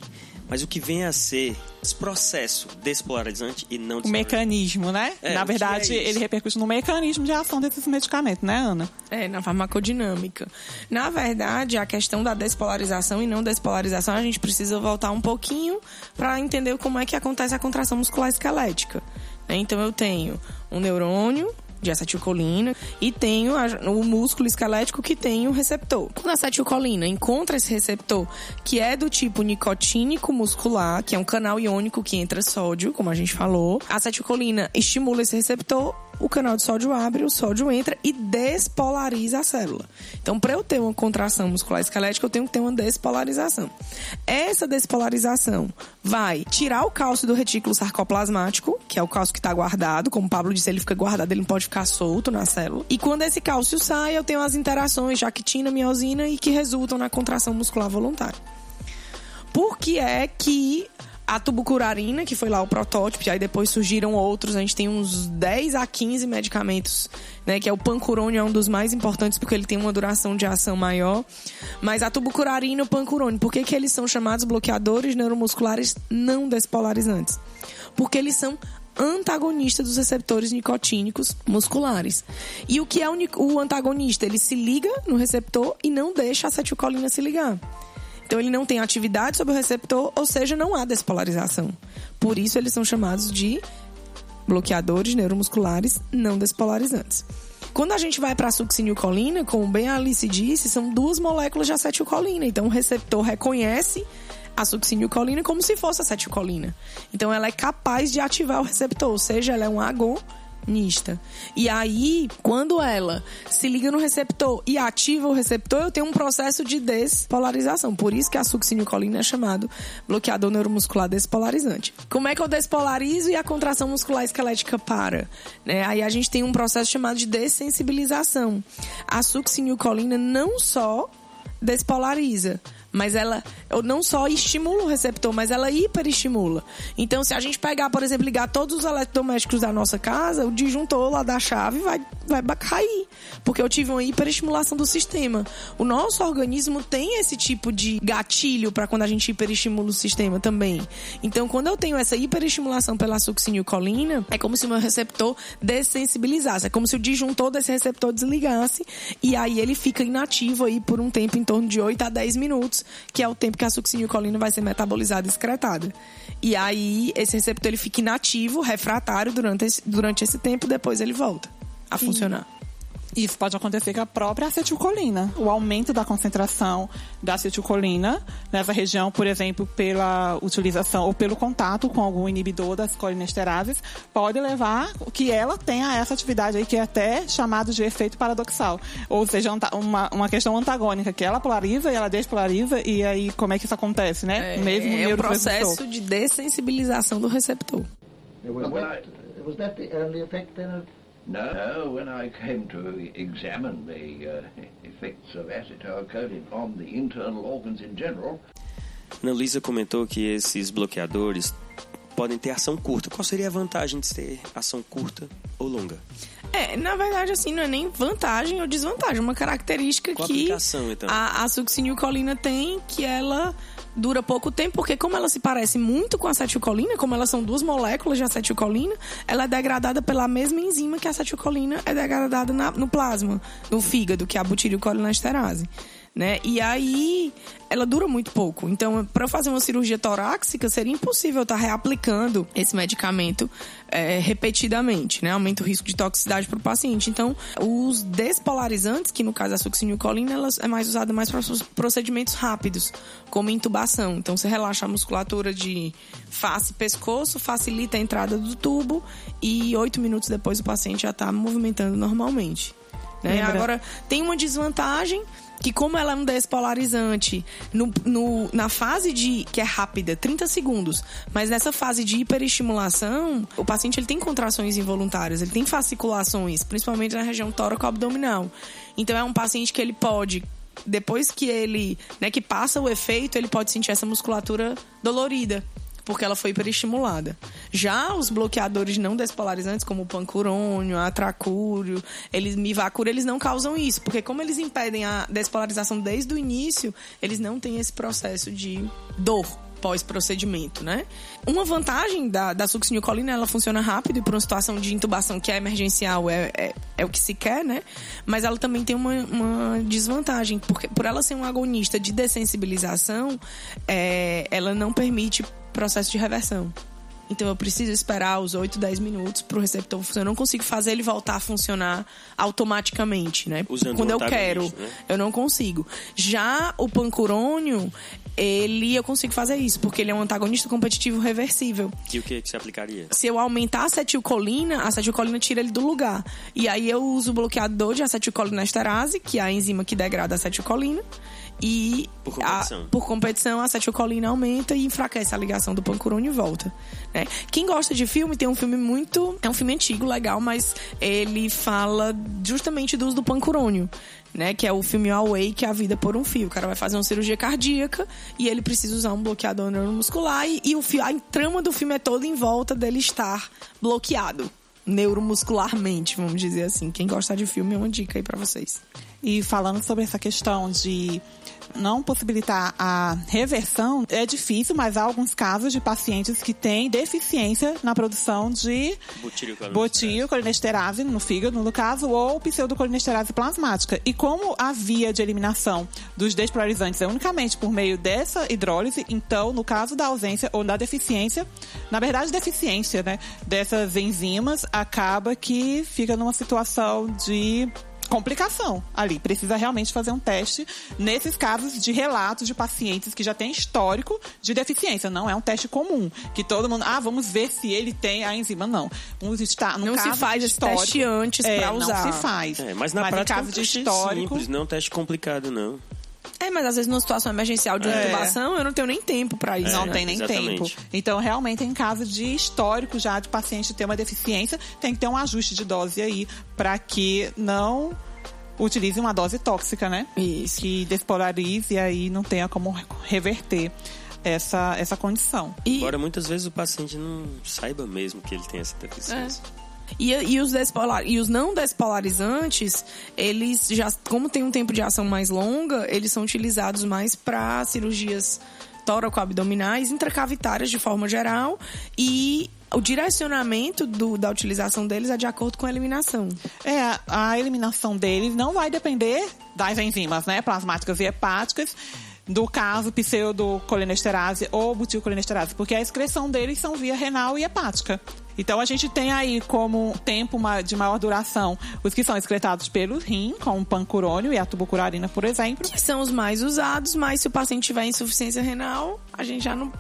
Mas o que vem a ser esse processo despolarizante e não despolarizante? O mecanismo, né? É, na verdade, é ele repercute no mecanismo de ação desses medicamentos, né, Ana? É, na farmacodinâmica. Na verdade, a questão da despolarização e não despolarização, a gente precisa voltar um pouquinho para entender como é que acontece a contração muscular esquelética. Então, eu tenho um neurônio de acetilcolina e tenho o músculo esquelético que tem o receptor. Quando a acetilcolina encontra esse receptor, que é do tipo nicotínico muscular, que é um canal iônico que entra sódio, como a gente falou, a acetilcolina estimula esse receptor o canal de sódio abre, o sódio entra e despolariza a célula. Então, para eu ter uma contração muscular esquelética, eu tenho que ter uma despolarização. Essa despolarização vai tirar o cálcio do retículo sarcoplasmático, que é o cálcio que está guardado, como o Pablo disse, ele fica guardado, ele não pode ficar solto na célula. E quando esse cálcio sai, eu tenho as interações actina, miosina e que resultam na contração muscular voluntária. Por que é que A tubucurarina, que foi lá o protótipo, e aí depois surgiram outros, a gente tem uns 10 a 15 medicamentos, né? Que é o pancurônio, é um dos mais importantes porque ele tem uma duração de ação maior. Mas a tubucurarina e o pancurônio, por que, que eles são chamados bloqueadores neuromusculares não despolarizantes? Porque eles são antagonista dos receptores nicotínicos musculares. E o que é o antagonista? Ele se liga no receptor e não deixa a acetilcolina se ligar. Então ele não tem atividade sobre o receptor, ou seja, não há despolarização. Por isso eles são chamados de bloqueadores neuromusculares não despolarizantes. Quando a gente vai para a succinilcolina, como bem a Alice disse, são duas moléculas de acetilcolina. Então o receptor reconhece a succinilcolina como se fosse acetilcolina. Então ela é capaz de ativar o receptor, ou seja, ela é um agonista. E aí, quando ela se liga no receptor e ativa o receptor, eu tenho um processo de despolarização. Por isso que a succinilcolina é chamado bloqueador neuromuscular despolarizante. Como é que eu despolarizo e a contração muscular esquelética para? Né? Aí a gente tem um processo chamado de dessensibilização. A succinilcolina não só despolariza, mas ela não só estimula o receptor, mas ela hiperestimula. Então, se a gente pegar, por exemplo, ligar todos os eletrodomésticos da nossa casa, o disjuntor lá da chave vai, vai cair, porque eu tive uma hiperestimulação do sistema. O nosso organismo tem esse tipo de gatilho para quando a gente hiperestimula o sistema também. Então, quando eu tenho essa hiperestimulação pela succinilcolina, é como se o meu receptor dessensibilizasse, é como se o disjuntor desse receptor desligasse e aí ele fica inativo aí por um tempo em torno de 8 a 10 minutos que é o tempo que a succinilcolina vai ser metabolizada e excretada. E aí, esse receptor ele fica inativo, refratário durante esse, durante esse tempo, depois ele volta a Sim. funcionar. Isso pode acontecer com a própria acetilcolina. O aumento da concentração da acetilcolina nessa região, por exemplo, pela utilização ou pelo contato com algum inibidor das colinesterases, pode levar que ela tenha essa atividade aí que é até chamado de efeito paradoxal. Ou seja, uma, uma questão antagônica, que ela polariza e ela despolariza, e aí como é que isso acontece, né? É, Mesmo é o processo de dessensibilização do receptor. Was that, was that the then of No, when I came to examine the uh, effects of acetylcholine on the internal organs in general. Ana Luísa comentou que esses bloqueadores podem ter ação curta. Qual seria a vantagem de ter ação curta ou longa? É, na verdade, assim, não é nem vantagem ou desvantagem. Uma característica Qual que então? a, a succinilcolina tem, que ela dura pouco tempo, porque como ela se parece muito com a acetilcolina, como elas são duas moléculas de acetilcolina, ela é degradada pela mesma enzima que a acetilcolina é degradada na, no plasma, no fígado, que é a butililcolinesterase né? E aí ela dura muito pouco. Então, para fazer uma cirurgia torácica, seria impossível estar tá reaplicando esse medicamento é, repetidamente, né? Aumenta o risco de toxicidade para o paciente. Então, os despolarizantes, que no caso a succinilcolina, ela é mais usada mais para procedimentos rápidos, como intubação. Então, você relaxa a musculatura de face e pescoço, facilita a entrada do tubo e oito minutos depois o paciente já está movimentando normalmente. Né? Agora, tem uma desvantagem que como ela é um despolarizante no, no, na fase de que é rápida, 30 segundos, mas nessa fase de hiperestimulação, o paciente ele tem contrações involuntárias, ele tem fasciculações, principalmente na região tóraco-abdominal. Então é um paciente que ele pode depois que ele, né, que passa o efeito, ele pode sentir essa musculatura dolorida porque ela foi hiperestimulada. Já os bloqueadores não despolarizantes, como o pancurônio, a tracúrio, eles, mivacúrio, eles não causam isso, porque como eles impedem a despolarização desde o início, eles não têm esse processo de dor pós-procedimento, né? Uma vantagem da, da succinilcolina, ela funciona rápido e para uma situação de intubação que é emergencial é, é, é, o que se quer, né? Mas ela também tem uma, uma desvantagem, porque por ela ser um agonista de dessensibilização, é, ela não permite processo de reversão. Então eu preciso esperar os 8, 10 minutos para o receptor funcionar. Eu não consigo fazer ele voltar a funcionar automaticamente, né? Usando Quando eu quero, né? eu não consigo. Já o pancurônio, ele eu consigo fazer isso, porque ele é um antagonista competitivo reversível. E o que, que se aplicaria? Se eu aumentar a acetilcolina, a acetilcolina tira ele do lugar. E aí eu uso o bloqueador de acetilcolinesterase, que é a enzima que degrada a acetilcolina E Por a- competição. por competição, a acetilcolina aumenta e enfraquece a ligação do pancurônio e volta. Né? Quem gosta de filme, tem um filme muito. É um filme antigo, legal, mas ele fala justamente do uso do pancurônio. Né, que é o filme Awake, A Vida por um Fio. O cara vai fazer uma cirurgia cardíaca e ele precisa usar um bloqueador neuromuscular e, e o fi- a trama do filme é toda em volta dele estar bloqueado neuromuscularmente, vamos dizer assim. Quem gosta de filme é uma dica aí pra vocês. E falando sobre essa questão de não possibilitar a reversão, é difícil, mas há alguns casos de pacientes que têm deficiência na produção de botiocolinesterase no fígado, no caso, ou pseudocolinesterase plasmática. E como a via de eliminação dos despolarizantes é unicamente por meio dessa hidrólise, então, no caso da ausência ou da deficiência, na verdade, deficiência, né, dessas enzimas, acaba que fica numa situação de complicação ali. Precisa realmente fazer um teste nesses casos de relatos de pacientes que já têm histórico de deficiência. Não é um teste comum, que todo mundo, ah, vamos ver se ele tem a enzima. Não. Um está, no Não se caso faz de esse teste antes é, pra usar. Não se faz. É, mas na em prática caso é um de teste histórico, simples, não é um teste complicado, não. É, mas às vezes numa situação emergencial de uma É. intubação, eu não tenho nem tempo pra isso. não né? tem nem exatamente. tempo. Então, realmente, em caso de histórico já de paciente ter uma deficiência, tem que ter um ajuste de dose aí para que não utilize uma dose tóxica, né? Isso. Que despolarize e aí não tenha como reverter essa, essa condição. E, Embora muitas vezes o paciente não saiba mesmo que ele tem essa deficiência. E, e os despolar, e os não despolarizantes, eles já, como tem um tempo de ação mais longa, eles são utilizados mais para cirurgias tóraco-abdominais, intracavitárias de forma geral, e o direcionamento do- da utilização deles é de acordo com a eliminação. É, a- a eliminação deles não vai depender das enzimas, né? Plasmáticas e hepáticas, do caso pseudocolinesterase ou butilcolinesterase, porque a excreção deles são via renal e hepática. Então a gente tem aí como tempo de maior duração os que são excretados pelo rim, como o pancurônio e a tubucurarina, por exemplo. Que são os mais usados, mas se o paciente tiver insuficiência renal, a gente já não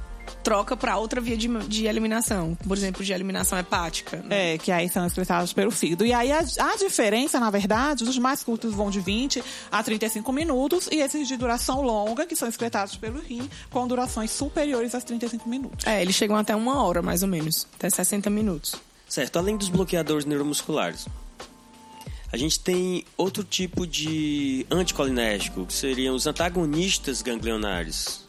troca para outra via de, de eliminação. Por exemplo, de eliminação hepática. né? É, que aí são excretados pelo fígado. E aí a, a diferença, na verdade, os mais curtos vão de 20 a 35 minutos e esses de duração longa, que são excretados pelo rim, com durações superiores a 35 minutos. É, eles chegam até uma hora, mais ou menos. Até 60 minutos. Certo, além dos bloqueadores neuromusculares, a gente tem outro tipo de anticolinérgico, que seriam os antagonistas ganglionares.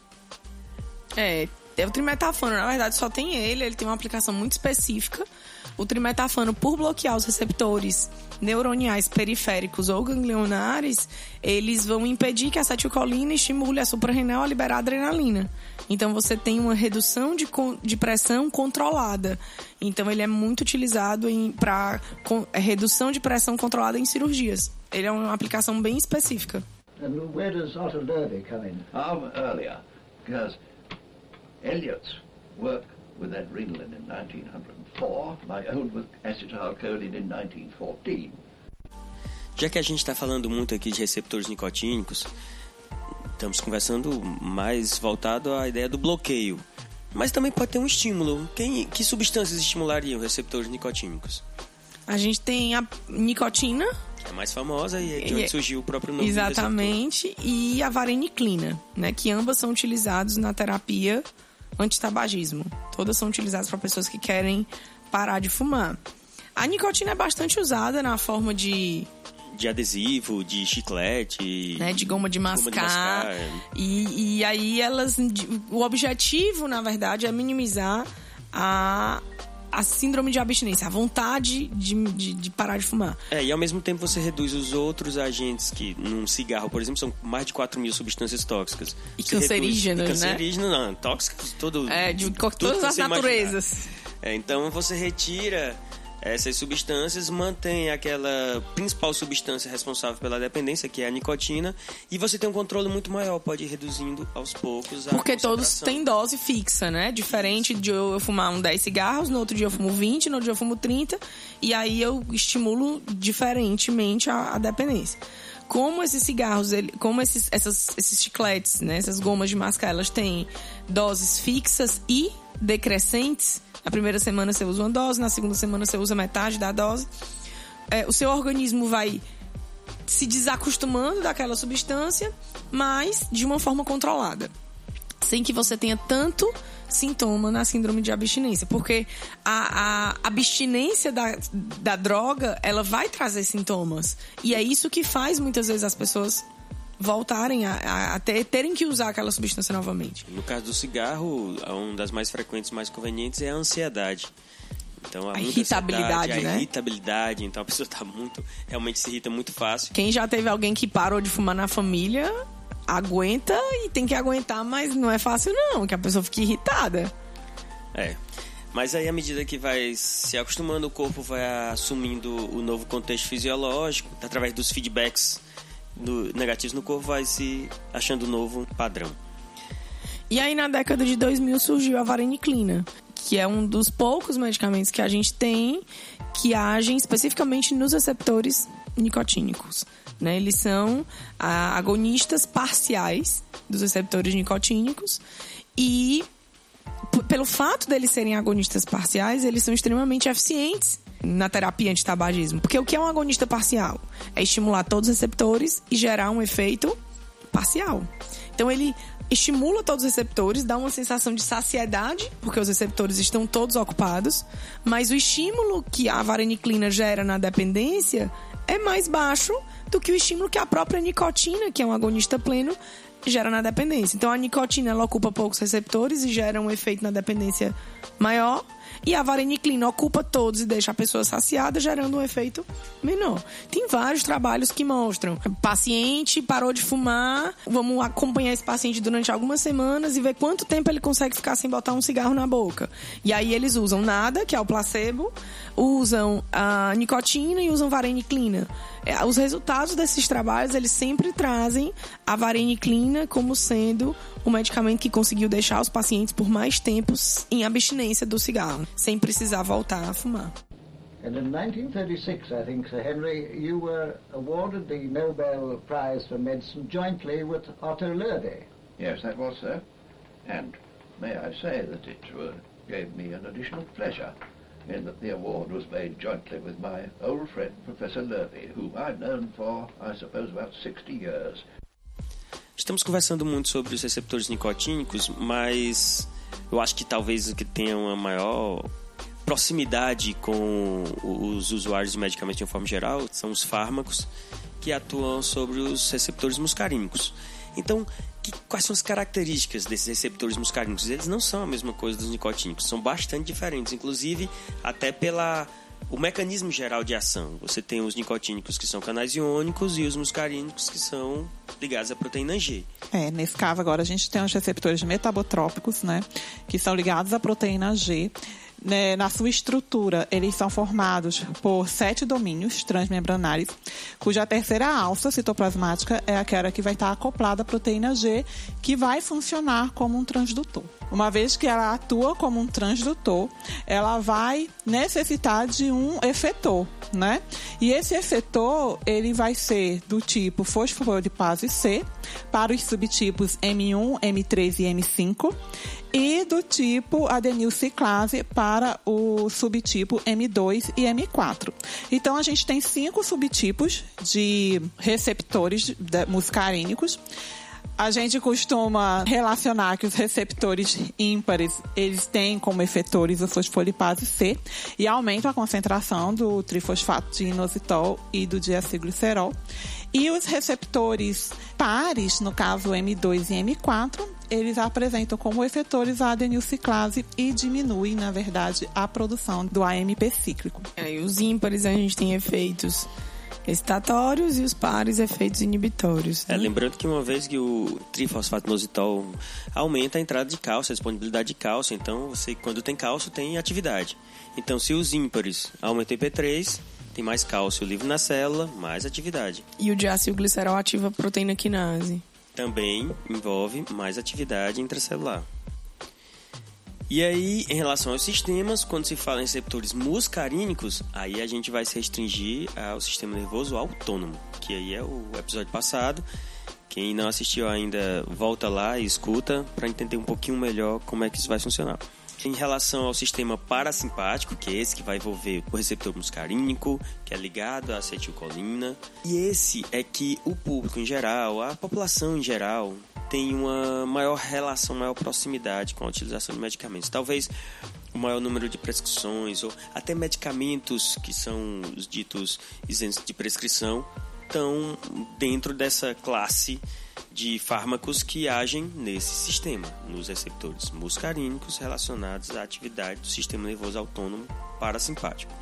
É, é o trimetafano, na verdade, só tem ele, ele tem uma aplicação muito específica. O trimetafano, por bloquear os receptores neuroniais periféricos ou ganglionares, eles vão impedir que a acetilcolina estimule a suprarrenal a liberar adrenalina. Então você tem uma redução de, de pressão controlada. Então ele é muito utilizado para redução de pressão controlada em cirurgias. Ele é uma aplicação bem específica. And where does Otto Lerby come in? Um, earlier, because Eliot's work with adrenaline in 1904, my own with acetylcholine in 1914, Já que a gente está falando muito aqui de receptores nicotínicos, estamos conversando mais voltado à ideia do bloqueio. Mas também pode ter um estímulo. Quem, que substâncias estimulariam receptores nicotínicos? A gente tem a nicotina, É a mais famosa e é de onde é- surgiu o próprio nome. Exatamente. E a vareniclina, né? Que ambas são utilizados na terapia antitabagismo. Todas são utilizadas para pessoas que querem parar de fumar. A nicotina é bastante usada na forma de, De adesivo, de chiclete. né, de goma de Goma mascar. de mascar. E, e aí elas. O objetivo, na verdade, é minimizar a, a síndrome de abstinência, a vontade de, de, de parar de fumar. É, e ao mesmo tempo você reduz os outros agentes que, num cigarro, por exemplo, são mais de 4 mil substâncias tóxicas. E Você reduz- cancerígenas, e né? Cancerígenas, não, tóxicos, todo. É, de que todas as naturezas. É, então você retira essas substâncias, mantém aquela principal substância responsável pela dependência, que é a nicotina, e você tem um controle muito maior, pode ir reduzindo aos poucos a Porque todos têm dose fixa, né? Diferente de eu fumar um 10 cigarros, no outro dia eu fumo 20, no outro dia eu fumo 30, e aí eu estimulo diferentemente a, a dependência. Como esses cigarros, como esses, essas, esses chicletes, né? Essas gomas de mascar, elas têm doses fixas e decrescentes. Na primeira semana você usa uma dose, na segunda semana você usa metade da dose. É, o seu organismo vai se desacostumando daquela substância, mas de uma forma controlada. Sem que você tenha tanto sintoma na síndrome de abstinência. Porque a, a abstinência da, da droga, ela vai trazer sintomas. E é isso que faz muitas vezes as pessoas voltarem a, a, a ter, terem que usar aquela substância novamente. No caso do cigarro, uma das mais frequentes, mais convenientes é a ansiedade. Então, a irritabilidade, a né? irritabilidade, então a pessoa tá muito, realmente se irrita muito fácil. Quem já teve alguém que parou de fumar na família, aguenta e tem que aguentar, mas não é fácil não, que a pessoa fique irritada. É. Mas aí, à medida que vai se acostumando, o corpo vai assumindo o novo contexto fisiológico, através dos feedbacks do, negativos no corpo, vai se achando novo padrão. E aí, na década de 2000, surgiu a vareniclina, que é um dos poucos medicamentos que a gente tem que agem especificamente nos receptores nicotínicos. Né? Eles são ah, agonistas parciais dos receptores nicotínicos e pelo fato deles serem agonistas parciais, eles são extremamente eficientes na terapia antitabagismo. Porque o que é um agonista parcial? É estimular todos os receptores e gerar um efeito parcial. Então ele estimula todos os receptores, dá uma sensação de saciedade, porque os receptores estão todos ocupados, mas o estímulo que a vareniclina gera na dependência é mais baixo do que o estímulo que a própria nicotina, que é um agonista pleno, gera na dependência. Então a nicotina ela ocupa poucos receptores e gera um efeito na dependência maior. E a vareniclina ocupa todos e deixa a pessoa saciada, gerando um efeito menor. Tem vários trabalhos que mostram. Paciente parou de fumar, vamos acompanhar esse paciente durante algumas semanas e ver quanto tempo ele consegue ficar sem botar um cigarro na boca. E aí eles usam nada, que é o placebo, usam a nicotina e usam vareniclina. É, os resultados desses trabalhos, eles sempre trazem a vareniclina como sendo o medicamento que conseguiu deixar os pacientes por mais tempos em abstinência do cigarro, sem precisar voltar a fumar. And in 1936, I think, Sir Henry, you were awarded the Nobel Prize for Medicine jointly with Otto Loewe. Yes, that was, sir. And may I say that it uh, gave me an additional pleasure in that the award was made jointly with my old friend, Professor Loewe, whom I'd known for, I suppose, about 60 years. Estamos conversando muito sobre os receptores nicotínicos, mas eu acho que talvez o que tenha uma maior proximidade com os usuários de medicamentos de uma forma geral são os fármacos que atuam sobre os receptores muscarínicos. Então, que, quais são as características desses receptores muscarínicos? Eles não são a mesma coisa dos nicotínicos, são bastante diferentes, inclusive até pela o mecanismo geral de ação. Você tem os nicotínicos que são canais iônicos e os muscarínicos que são ligados à proteína G. É, nesse caso agora a gente tem os receptores metabotrópicos, né, que são ligados à proteína G. Né, na sua estrutura, eles são formados por sete domínios transmembranares, cuja terceira alça citoplasmática é aquela que vai estar acoplada à proteína G, que vai funcionar como um transdutor. Uma vez que ela atua como um transdutor, ela vai necessitar de um efetor, né? E esse efetor, ele vai ser do tipo fosfolipase C, para os subtipos M1, M3 e M5, e do tipo adenilciclase para o subtipo M2 e M4. Então a gente tem cinco subtipos de receptores muscarínicos. A gente costuma relacionar que os receptores ímpares, eles têm como efetores o fosfolipase C e aumentam a concentração do trifosfato de inositol e do diacilglicerol. E os receptores pares, no caso M2 e M4, eles apresentam como efetores a adenilciclase e diminuem, na verdade, a produção do AMP cíclico. É, e os ímpares a gente tem efeitos excitatórios e os pares efeitos inibitórios. Né? É, lembrando que uma vez que o trifosfato inositol aumenta a entrada de cálcio, a disponibilidade de cálcio, então você quando tem cálcio tem atividade. Então se os ímpares aumentam o IP3, tem mais cálcio livre na célula, mais atividade. E o diacilglicerol ativa a proteína quinase. Também envolve mais atividade intracelular. E aí, em relação aos sistemas, quando se fala em receptores muscarínicos, aí a gente vai se restringir ao sistema nervoso autônomo, que aí é o episódio passado. Quem não assistiu ainda, volta lá e escuta para entender um pouquinho melhor como é que isso vai funcionar. Em relação ao sistema parasimpático, que é esse que vai envolver o receptor muscarínico, que é ligado à acetilcolina, e esse é que o público em geral, a população em geral, tem uma maior relação, maior proximidade com a utilização de medicamentos. Talvez o maior número de prescrições ou até medicamentos que são os ditos isentos de prescrição estão dentro dessa classe de fármacos que agem nesse sistema, nos receptores muscarínicos relacionados à atividade do sistema nervoso autônomo parasimpático.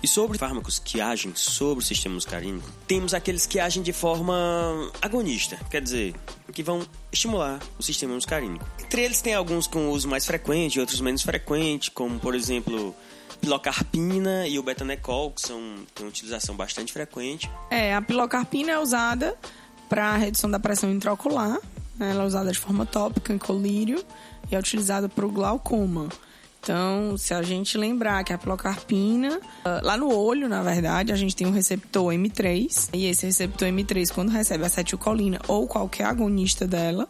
E sobre fármacos que agem sobre o sistema muscarínico, temos aqueles que agem de forma agonista, quer dizer, que vão estimular o sistema muscarínico. Entre eles tem alguns com uso mais frequente outros menos frequente, como por exemplo pilocarpina e o betanecol, que são têm utilização bastante frequente. É, a pilocarpina é usada para redução da pressão intraocular. Né? Ela é usada de forma tópica em colírio e é utilizada para o glaucoma. Então, se a gente lembrar que a pilocarpina, ah, lá no olho, na verdade, a gente tem um receptor M3, e esse receptor M3, quando recebe acetilcolina ou qualquer agonista dela,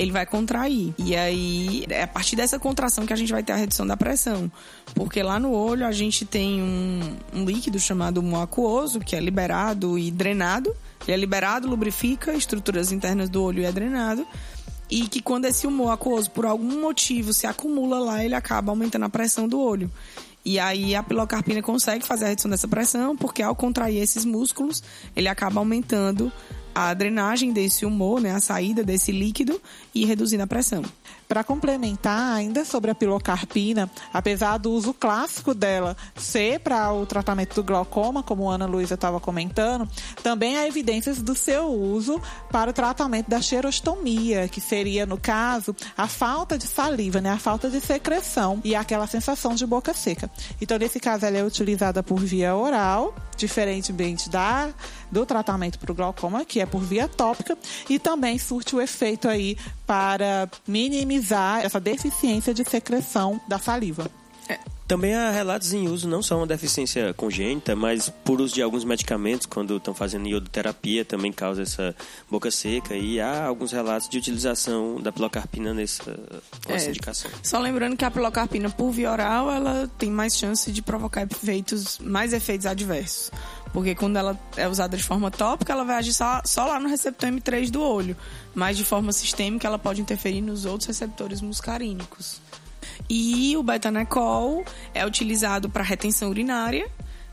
ele vai contrair. E aí, é a partir dessa contração que a gente vai ter a redução da pressão. Porque lá no olho a gente tem um, um líquido chamado aquoso, que é liberado e drenado. Ele é liberado, lubrifica estruturas internas do olho e é drenado e que quando esse humor aquoso por algum motivo se acumula lá, ele acaba aumentando a pressão do olho. E aí a pilocarpina consegue fazer a redução dessa pressão, porque ao contrair esses músculos, ele acaba aumentando a drenagem desse humor, né, a saída desse líquido e reduzindo a pressão. Para complementar, ainda sobre a pilocarpina, apesar do uso clássico dela ser para o tratamento do glaucoma, como Ana Luísa estava comentando, também há evidências do seu uso para o tratamento da xerostomia, que seria, no caso, a falta de saliva, né? a falta de secreção e aquela sensação de boca seca. Então, nesse caso, ela é utilizada por via oral, diferentemente da, do tratamento para o glaucoma, que é por via tópica, e também surte o efeito aí para minimizar essa deficiência de secreção da saliva. Também há relatos em uso não só uma deficiência congênita, mas por uso de alguns medicamentos, quando estão fazendo iodoterapia, também causa essa boca seca. E há alguns relatos de utilização da pilocarpina nessa, nessa é, indicação. Só lembrando que a pilocarpina por via oral, ela tem mais chance de provocar efeitos, mais efeitos adversos. Porque quando ela é usada de forma tópica, ela vai agir só, só lá no receptor M3 do olho. Mas de forma sistêmica, ela pode interferir nos outros receptores muscarínicos. E o betanecol é utilizado para retenção urinária,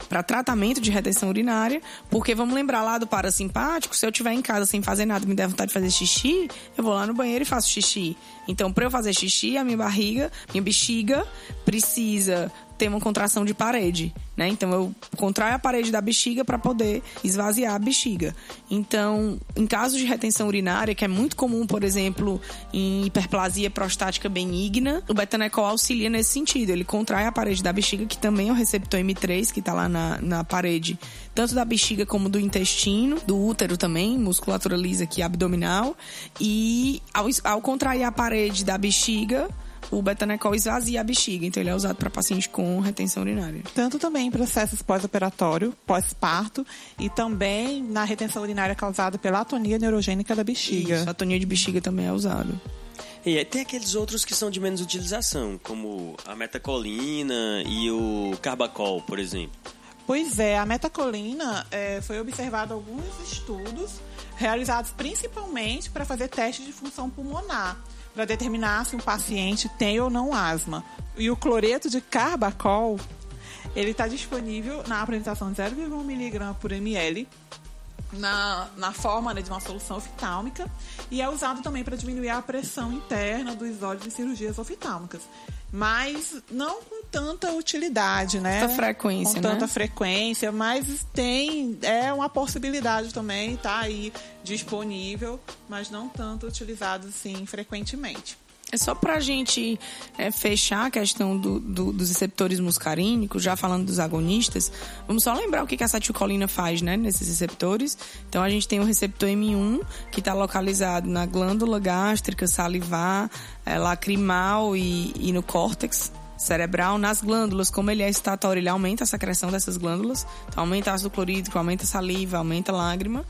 para tratamento de retenção urinária, porque vamos lembrar lá do parasimpático, se eu estiver em casa sem fazer nada, me der vontade de fazer xixi, eu vou lá no banheiro e faço xixi. Então, para eu fazer xixi, a minha barriga, minha bexiga precisa ter uma contração de parede, né? Então eu contraio a parede da bexiga para poder esvaziar a bexiga. Então, em casos de retenção urinária, que é muito comum, por exemplo, em hiperplasia prostática benigna, o betanecol auxilia nesse sentido. Ele contrai a parede da bexiga, que também é o receptor M3, que está lá na, na parede, tanto da bexiga como do intestino, do útero também, musculatura lisa aqui abdominal. E ao, ao contrair a parede da bexiga, o betanecol esvazia a bexiga, então ele é usado para pacientes com retenção urinária. Tanto também em processos pós-operatório, pós-parto e também na retenção urinária causada pela atonia neurogênica da bexiga. Isso, a atonia de bexiga também é usado. E tem aqueles outros que são de menos utilização, como a metacolina e o carbacol, por exemplo. Pois é, a metacolina é, foi observado alguns estudos realizados principalmente para fazer testes de função pulmonar para determinar se um paciente tem ou não asma. E o cloreto de carbacol, ele está disponível na apresentação de 0,1 mg por ml na, na forma né, de uma solução oftálmica e é usado também para diminuir a pressão interna dos olhos em cirurgias oftálmicas. Mas não com tanta utilidade, né? Tanta frequência, Com né? tanta frequência, mas tem, é uma possibilidade também, tá aí disponível, mas não tanto utilizado assim frequentemente. É só para a gente é, fechar a questão do, do, dos receptores muscarínicos, já falando dos agonistas, vamos só lembrar o que, que a acetilcolina faz né, nesses receptores. Então, a gente tem o receptor M1, que está localizado na glândula gástrica, salivar, é, lacrimal e, e no córtex cerebral nas glândulas, como ele é estatório, ele aumenta a secreção dessas glândulas, então aumenta ácido clorídrico, aumenta saliva, aumenta lágrima.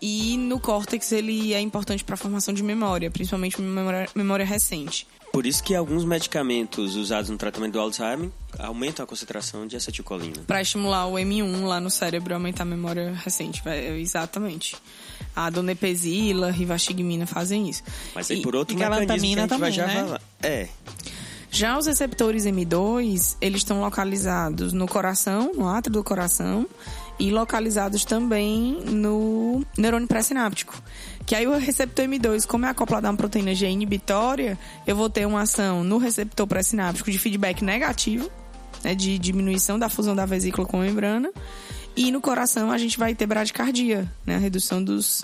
E no córtex ele é importante para a formação de memória, principalmente memória, memória recente. Por isso que alguns medicamentos usados no tratamento do Alzheimer aumentam a concentração de acetilcolina. Para estimular o M1 lá no cérebro e aumentar a memória recente, exatamente. A donepezila, rivastigmina fazem isso. Mas aí por outro e mecanismo que a também, vai já né? falar. É. Já os receptores M2, eles estão localizados no coração, no átrio do coração, e localizados também no neurônio pré-sináptico. Que aí o receptor M2, como é acoplado a uma proteína G inibitória, eu vou ter uma ação no receptor pré-sináptico de feedback negativo, né, de diminuição da fusão da vesícula com a membrana, e no coração a gente vai ter bradicardia, né, a redução dos,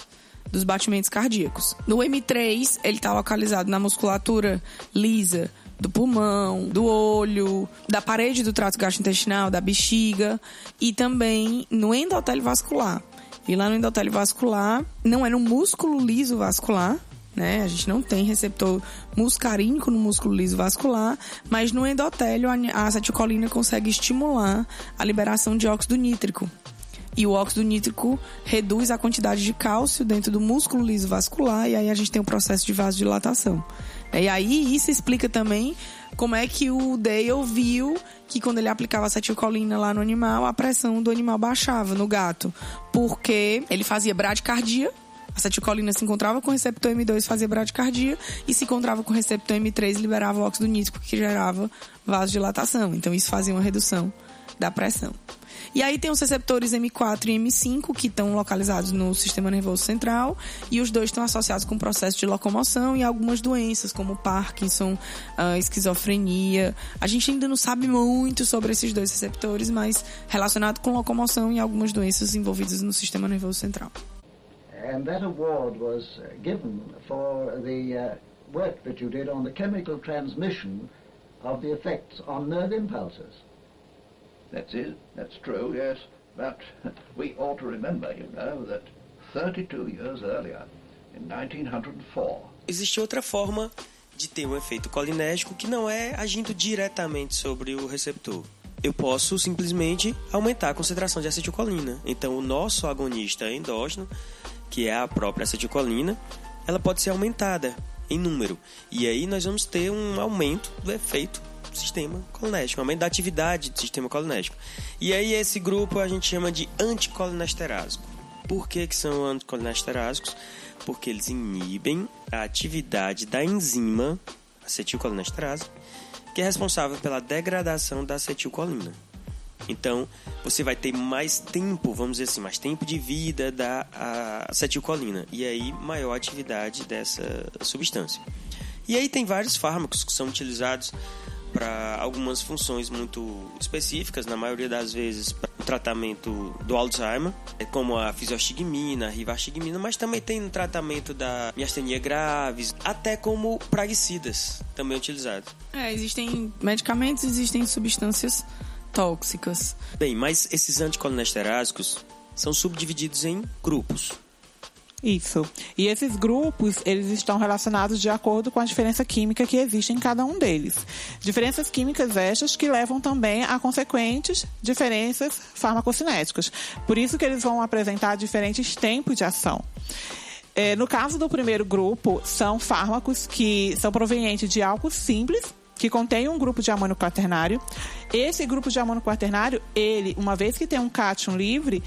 dos batimentos cardíacos. No M3, ele está localizado na musculatura lisa do pulmão, do olho, da parede do trato gastrointestinal, da bexiga e também no endotélio vascular. E lá no endotélio vascular, não é no músculo liso vascular, né? A gente não tem receptor muscarínico no músculo liso vascular, mas no endotélio a acetilcolina consegue estimular a liberação de óxido nítrico. E o óxido nítrico reduz a quantidade de cálcio dentro do músculo liso vascular e aí a gente tem o processo de vasodilatação. E aí isso explica também como é que o Dale viu que quando ele aplicava acetilcolina lá no animal, a pressão do animal baixava no gato. Porque ele fazia bradicardia, a acetilcolina se encontrava com o receptor M2, fazia bradicardia, e se encontrava com o receptor M3, liberava o óxido nítrico, que gerava vasodilatação. Então, isso fazia uma redução da pressão. E aí tem os receptores M4 e M5 que estão localizados no sistema nervoso central e os dois estão associados com o processo de locomoção e algumas doenças como Parkinson, uh, esquizofrenia. A gente ainda não sabe muito sobre esses dois receptores, mas relacionado com locomoção e algumas doenças envolvidas no sistema nervoso central. And that award was uh, given for the uh, work that you did on the chemical transmission of the effects on nerve impulses. That's it. That's true, yes. But we ought to remember, you know, that 32 years earlier, in 1904... Existe outra forma de ter um efeito colinérgico que não é agindo diretamente sobre o receptor. Eu posso simplesmente aumentar a concentração de acetilcolina. Então, o nosso agonista endógeno, que é a própria acetilcolina, ela pode ser aumentada em número. E aí nós vamos ter um aumento do efeito sistema colinéstico, aumento da atividade do sistema colinéstico. E aí esse grupo a gente chama de anticolinesterase. Por que, que são anticolinesterásicos? Porque eles inibem a atividade da enzima acetilcolinesterase, que é responsável pela degradação da acetilcolina. Então, você vai ter mais tempo, vamos dizer assim, mais tempo de vida da acetilcolina e aí maior atividade dessa substância. E aí tem vários fármacos que são utilizados para algumas funções muito específicas, na maioria das vezes para o tratamento do Alzheimer, é como a fisiostigmina, a rivastigmina, mas também tem no tratamento da miastenia graves, até como praguicidas também utilizados. É, existem medicamentos, existem substâncias tóxicas. Bem, mas esses anticolinesterásicos são subdivididos em grupos. Isso. E esses grupos, eles estão relacionados de acordo com a diferença química que existe em cada um deles. Diferenças químicas estas que levam também a consequentes diferenças farmacocinéticas. Por isso que eles vão apresentar diferentes tempos de ação. É, no caso do primeiro grupo, são fármacos que são provenientes de álcool simples, que contém um grupo de amônio quaternário. Esse grupo de amônio quaternário, ele, uma vez que tem um cátion livre,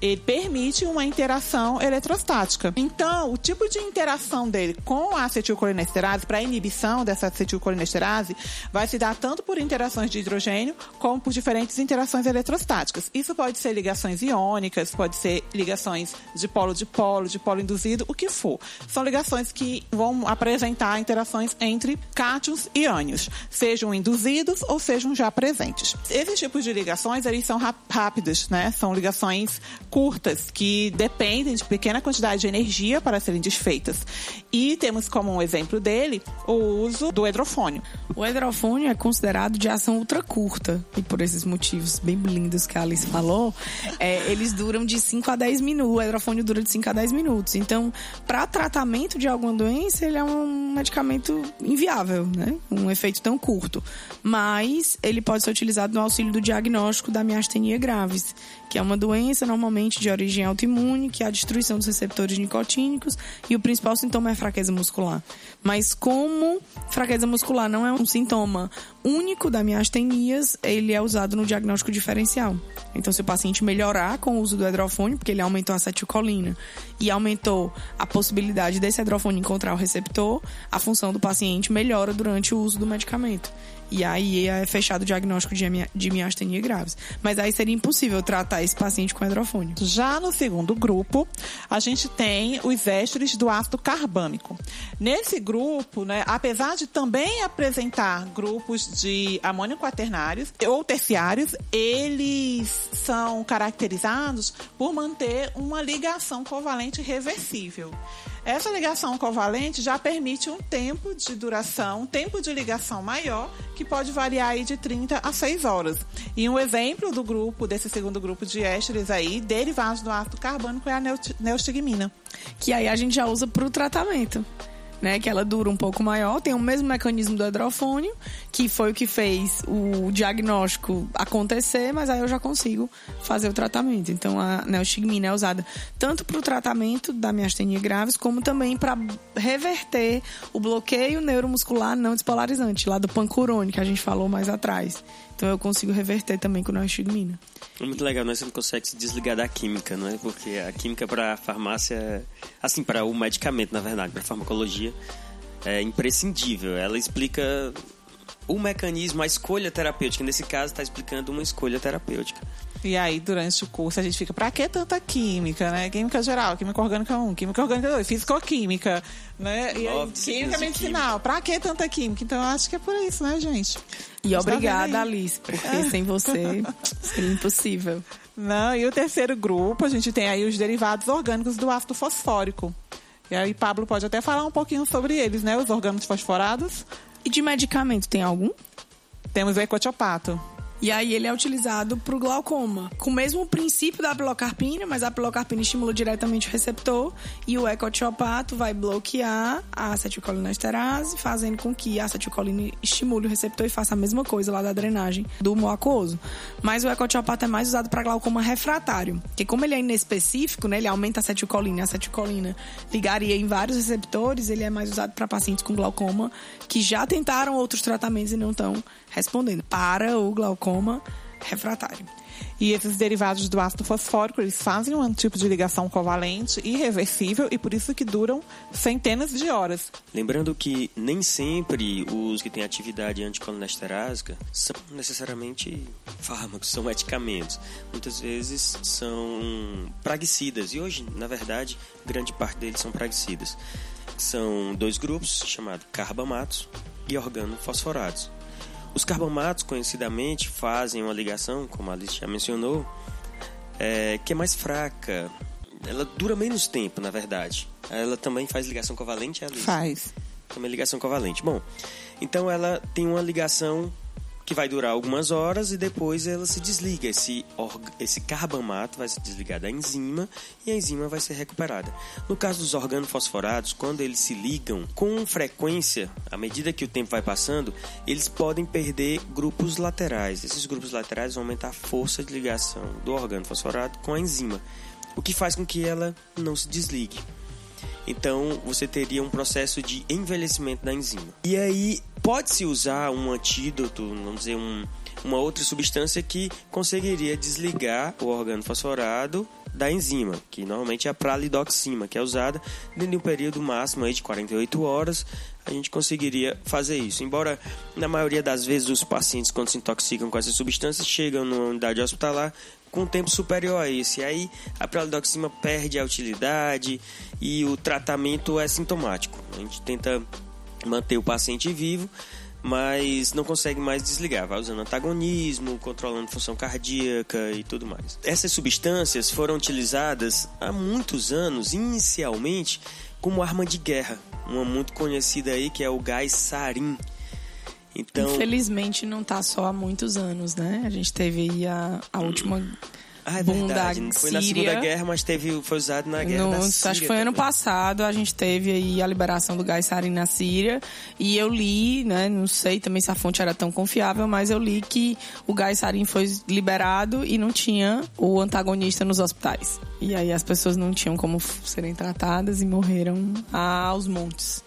ele permite uma interação eletrostática. Então, o tipo de interação dele com a acetilcolinesterase, para inibição dessa acetilcolinesterase, vai se dar tanto por interações de hidrogênio como por diferentes interações eletrostáticas. Isso pode ser ligações iônicas, pode ser ligações de polo de polo, de polo induzido, o que for. São ligações que vão apresentar interações entre cátions e ânions, sejam induzidos ou sejam já presentes. Esses tipos de ligações, eles são rápidos, né? São ligações curtas, que dependem de pequena quantidade de energia para serem desfeitas. E temos como um exemplo dele o uso do hidrofônio. O hidrofônio é considerado de ação ultra curta, e por esses motivos bem lindos que a Alice falou, é, eles duram de 5 a 10 minutos. O hidrofônio dura de 5 a 10 minutos. Então, para tratamento de alguma doença, ele é um medicamento inviável, né? Um efeito tão curto. Mas ele pode ser utilizado no auxílio do diagnóstico da miastenia graves, que é uma doença normalmente de origem autoimune, que é a destruição dos receptores nicotínicos e o principal sintoma é fraqueza muscular. Mas como fraqueza muscular não é um sintoma único da miastenias, ele é usado no diagnóstico diferencial. Então, se o paciente melhorar com o uso do hidrofone, porque ele aumentou a acetilcolina e aumentou a possibilidade desse hidrofone encontrar o receptor, a função do paciente melhora durante o uso do medicamento. E aí é fechado o diagnóstico de, miastenia graves. Mas aí seria impossível tratar esse paciente com hidrofone. Já no segundo grupo, a gente tem os ésteres do ácido carbâmico. Nesse grupo, né, apesar de também apresentar grupos de amônio quaternários ou terciários, eles são caracterizados por manter uma ligação covalente reversível. Essa ligação covalente já permite um tempo de duração, um tempo de ligação maior, que pode variar aí de 30 a 6 horas. E um exemplo do grupo, desse segundo grupo de ésteres aí, derivados do ácido carbônico, é a neostigmina. Que aí a gente já usa para o tratamento né? Que ela dura um pouco maior, tem o mesmo mecanismo do hidrofônio, que foi o que fez o diagnóstico acontecer, mas aí eu já consigo fazer o tratamento. Então a neostigmina é usada tanto para o tratamento da miastenia graves, como também para reverter o bloqueio neuromuscular não despolarizante, lá do pancurone, que a gente falou mais atrás. Então eu consigo reverter também com neostigmina. É muito legal, né? Você não consegue se desligar da química, não é? Porque a química para a farmácia, assim, para o medicamento, na verdade, para farmacologia, é imprescindível. Ela explica o mecanismo, a escolha terapêutica. Nesse caso, está explicando uma escolha terapêutica. E aí, durante o curso, a gente fica, pra que tanta química, né? Química geral, química orgânica 1, química orgânica 2, físico-química, né? E aí, química medicinal, pra que tanta química? Então, eu acho que é por isso, né, gente? E tá obrigada, Alice, porque sem você seria impossível. Não, e o terceiro grupo, a gente tem aí os derivados orgânicos do ácido fosfórico. E aí, Pablo pode até falar um pouquinho sobre eles, né? Os orgânicos fosforados. E de medicamento, tem algum? Temos o ecotiopato. E aí ele é utilizado para o glaucoma. Com o mesmo princípio da pilocarpina, mas a pilocarpina estimula diretamente o receptor e o ecotiopato vai bloquear a acetilcolinesterase, fazendo com que a acetilcolina estimule o receptor e faça a mesma coisa lá da drenagem do mucoso. Mas o ecotiopato é mais usado para glaucoma refratário, porque como ele é inespecífico, né, ele aumenta a acetilcolina a acetilcolina ligaria em vários receptores, ele é mais usado para pacientes com glaucoma que já tentaram outros tratamentos e não estão respondendo para o glaucoma refratário. E esses derivados do ácido fosfórico, eles fazem um tipo de ligação covalente irreversível e por isso que duram centenas de horas. Lembrando que nem sempre os que têm atividade anticolinesterásica são necessariamente fármacos, são medicamentos. Muitas vezes são praguicidas e hoje, na verdade, grande parte deles são praguicidas. São dois grupos chamados carbamatos e organofosforados. Os carbamatos, conhecidamente, fazem uma ligação, como a Alice já mencionou, é, que é mais fraca. Ela dura menos tempo, na verdade. Ela também faz ligação covalente, Alice? Faz. Também ligação covalente. Bom, então ela tem uma ligação que vai durar algumas horas e depois ela se desliga. Esse, esse carbamato vai se desligar da enzima e a enzima vai ser recuperada. No caso dos organofosforados, quando eles se ligam com frequência, à medida que o tempo vai passando, eles podem perder grupos laterais. Esses grupos laterais vão aumentar a força de ligação do organofosforado com a enzima, o que faz com que ela não se desligue. Então você teria um processo de envelhecimento da enzima. E aí pode-se usar um antídoto, vamos dizer, um, uma outra substância que conseguiria desligar o organo fosforado da enzima, que normalmente é a pralidoxima, que é usada dentro de um período máximo de 48 horas, a gente conseguiria fazer isso. Embora na maioria das vezes os pacientes quando se intoxicam com essas substâncias chegam numa unidade hospitalar com um tempo superior a esse. Aí a pralidoxima perde a utilidade e o tratamento é sintomático. A gente tenta manter o paciente vivo, mas não consegue mais desligar. Vai usando antagonismo, controlando função cardíaca e tudo mais. Essas substâncias foram utilizadas há muitos anos, inicialmente, como arma de guerra. Uma muito conhecida aí que é o gás sarin então, Infelizmente não está só há muitos anos, né? A gente teve aí a, a última Ah, é verdade. da Não foi na. Segunda Guerra, mas teve, foi usado na Guerra No- da acho Síria que foi ano passado, a gente teve aí a liberação do gás sarin na Síria. E eu li, né, não sei também se a fonte era tão confiável, mas eu li que o gás sarin foi liberado e não tinha o antagonista nos hospitais. E aí as pessoas não tinham como serem tratadas e morreram aos montes.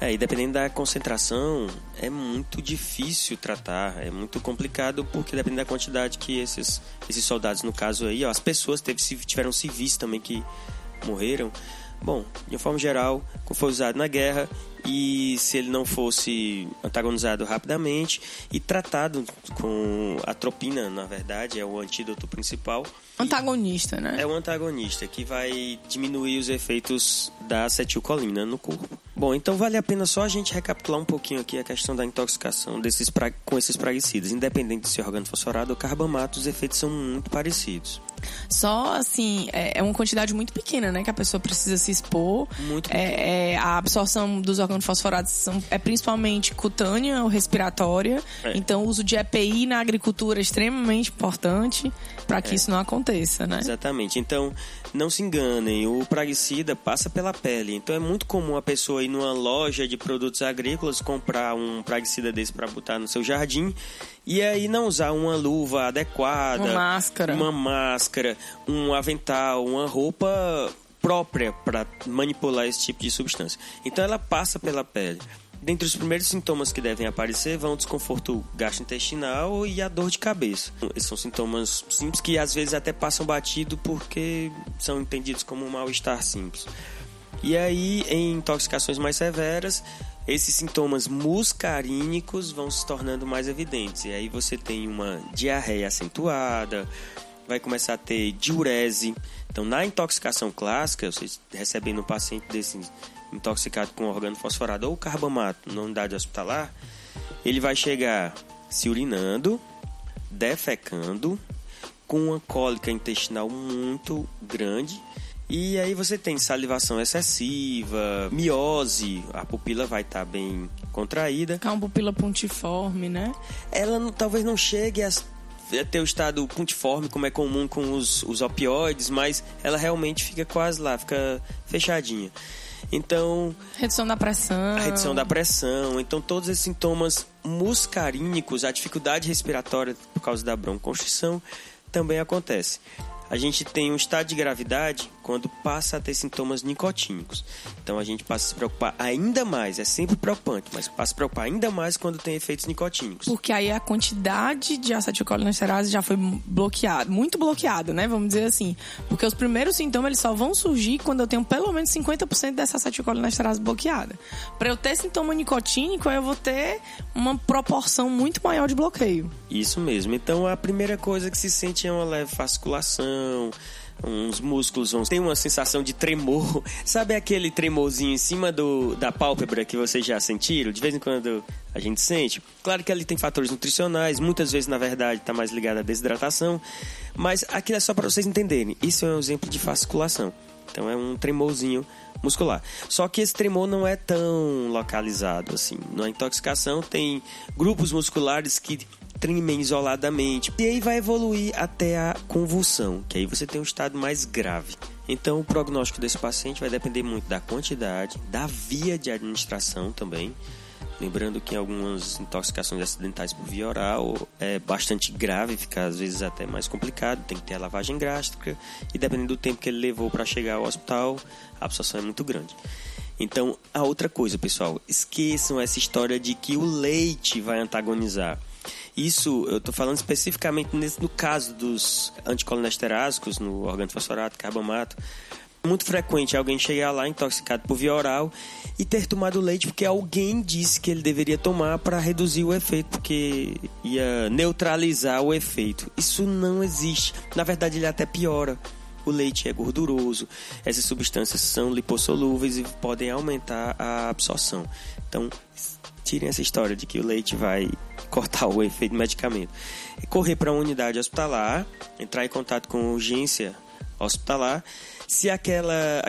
É, e dependendo da concentração, é muito difícil tratar, é muito complicado, porque dependendo da quantidade que esses, esses soldados, no caso aí, ó, as pessoas teve, tiveram civis também que morreram. Bom, de uma forma geral, foi usado na guerra e se ele não fosse antagonizado rapidamente e tratado com a tropina, na verdade, é o antídoto principal, Antagonista, né? é o antagonista que vai diminuir os efeitos da acetilcolina no corpo. Bom, então vale a pena só a gente recapitular um pouquinho aqui a questão da intoxicação desses pra- com esses praguicidas. Independente de ser organo fosforado ou carbamato, os efeitos são muito parecidos. Só assim, é é uma quantidade muito pequena, né? Que a pessoa precisa se expor. Muito É, é, a absorção dos organofosforados são, é principalmente cutânea ou respiratória. É. Então, o uso de EPI na agricultura é extremamente importante para que isso não aconteça, né? Exatamente. Então, não se enganem, o praguicida passa pela pele. Então, é muito comum a pessoa ir numa loja de produtos agrícolas comprar um praguicida desse para botar no seu jardim e aí não usar uma luva adequada, Uma máscara. uma máscara, um avental, uma roupa própria para manipular esse tipo de substância. Então, ela passa pela pele. Dentre os primeiros sintomas que devem aparecer vão o desconforto gastrointestinal e a dor de cabeça. Esses são sintomas simples que às vezes até passam batido porque são entendidos como um mal-estar simples. E aí, em intoxicações mais severas, esses sintomas muscarínicos vão se tornando mais evidentes. E aí você tem uma diarreia acentuada, vai começar a ter diurese. Então, na intoxicação clássica, vocês recebendo um paciente desse intoxicado com organo fosforado ou carbamato na unidade hospitalar, ele vai chegar se urinando, defecando, com uma cólica intestinal muito grande. E aí você tem salivação excessiva, miose, a pupila vai estar bem contraída. Ficar uma pupila pontiforme, né? Ela não- talvez não chegue a ter o estado pontiforme, como é comum com os, os opioides, mas ela realmente fica quase lá, fica fechadinha. Então, Redução da pressão. redução da pressão. Então, todos esses sintomas muscarínicos, a dificuldade respiratória por causa da bronconstrição, também acontece. A gente tem um estado de gravidade quando passa a ter sintomas nicotínicos. Então a gente passa a se preocupar ainda mais, é sempre preocupante, mas passa a se preocupar ainda mais quando tem efeitos nicotínicos. Porque aí a quantidade de acetilcolinesterase já foi bloqueada, muito bloqueada, né? Vamos dizer assim. Porque os primeiros sintomas eles só vão surgir quando eu tenho pelo menos 50% dessa acetilcolinesterase bloqueada. Para eu ter sintoma nicotínico, eu vou ter uma proporção muito maior de bloqueio. Isso mesmo. Então a primeira coisa que se sente é uma leve fasciculação, uns músculos vão ter uma sensação de tremor. Sabe aquele tremorzinho em cima do, da pálpebra que vocês já sentiram? De vez em quando a gente sente. Claro que ali tem fatores nutricionais, muitas vezes na verdade está mais ligado à desidratação, mas aquilo é só para vocês entenderem. Isso é um exemplo de fasciculação. Então é um tremorzinho muscular. Só que esse tremor não é tão localizado assim. Na intoxicação tem grupos musculares que tremem isoladamente. E aí vai evoluir até a convulsão, que aí você tem um estado mais grave. Então o prognóstico desse paciente vai depender muito da quantidade, da via de administração também. Lembrando que algumas intoxicações acidentais por via oral é bastante grave, fica às vezes até mais complicado, tem que ter a lavagem gástrica e dependendo do tempo que ele levou para chegar ao hospital, a absorção é muito grande. Então, a outra coisa, pessoal, esqueçam essa história de que o leite vai antagonizar. Isso, eu estou falando especificamente nesse, no caso dos anticolinesterásicos, no organo fosforato, carbamato. Muito frequente alguém chegar lá intoxicado por via oral e ter tomado leite porque alguém disse que ele deveria tomar para reduzir o efeito, porque ia neutralizar o efeito. Isso não existe. Na verdade, ele até piora. O leite é gorduroso, essas substâncias são lipossolúveis e podem aumentar a absorção. Então, tirem essa história de que o leite vai cortar o efeito do medicamento. E correr para uma unidade hospitalar, entrar em contato com urgência hospitalar. Se aquela,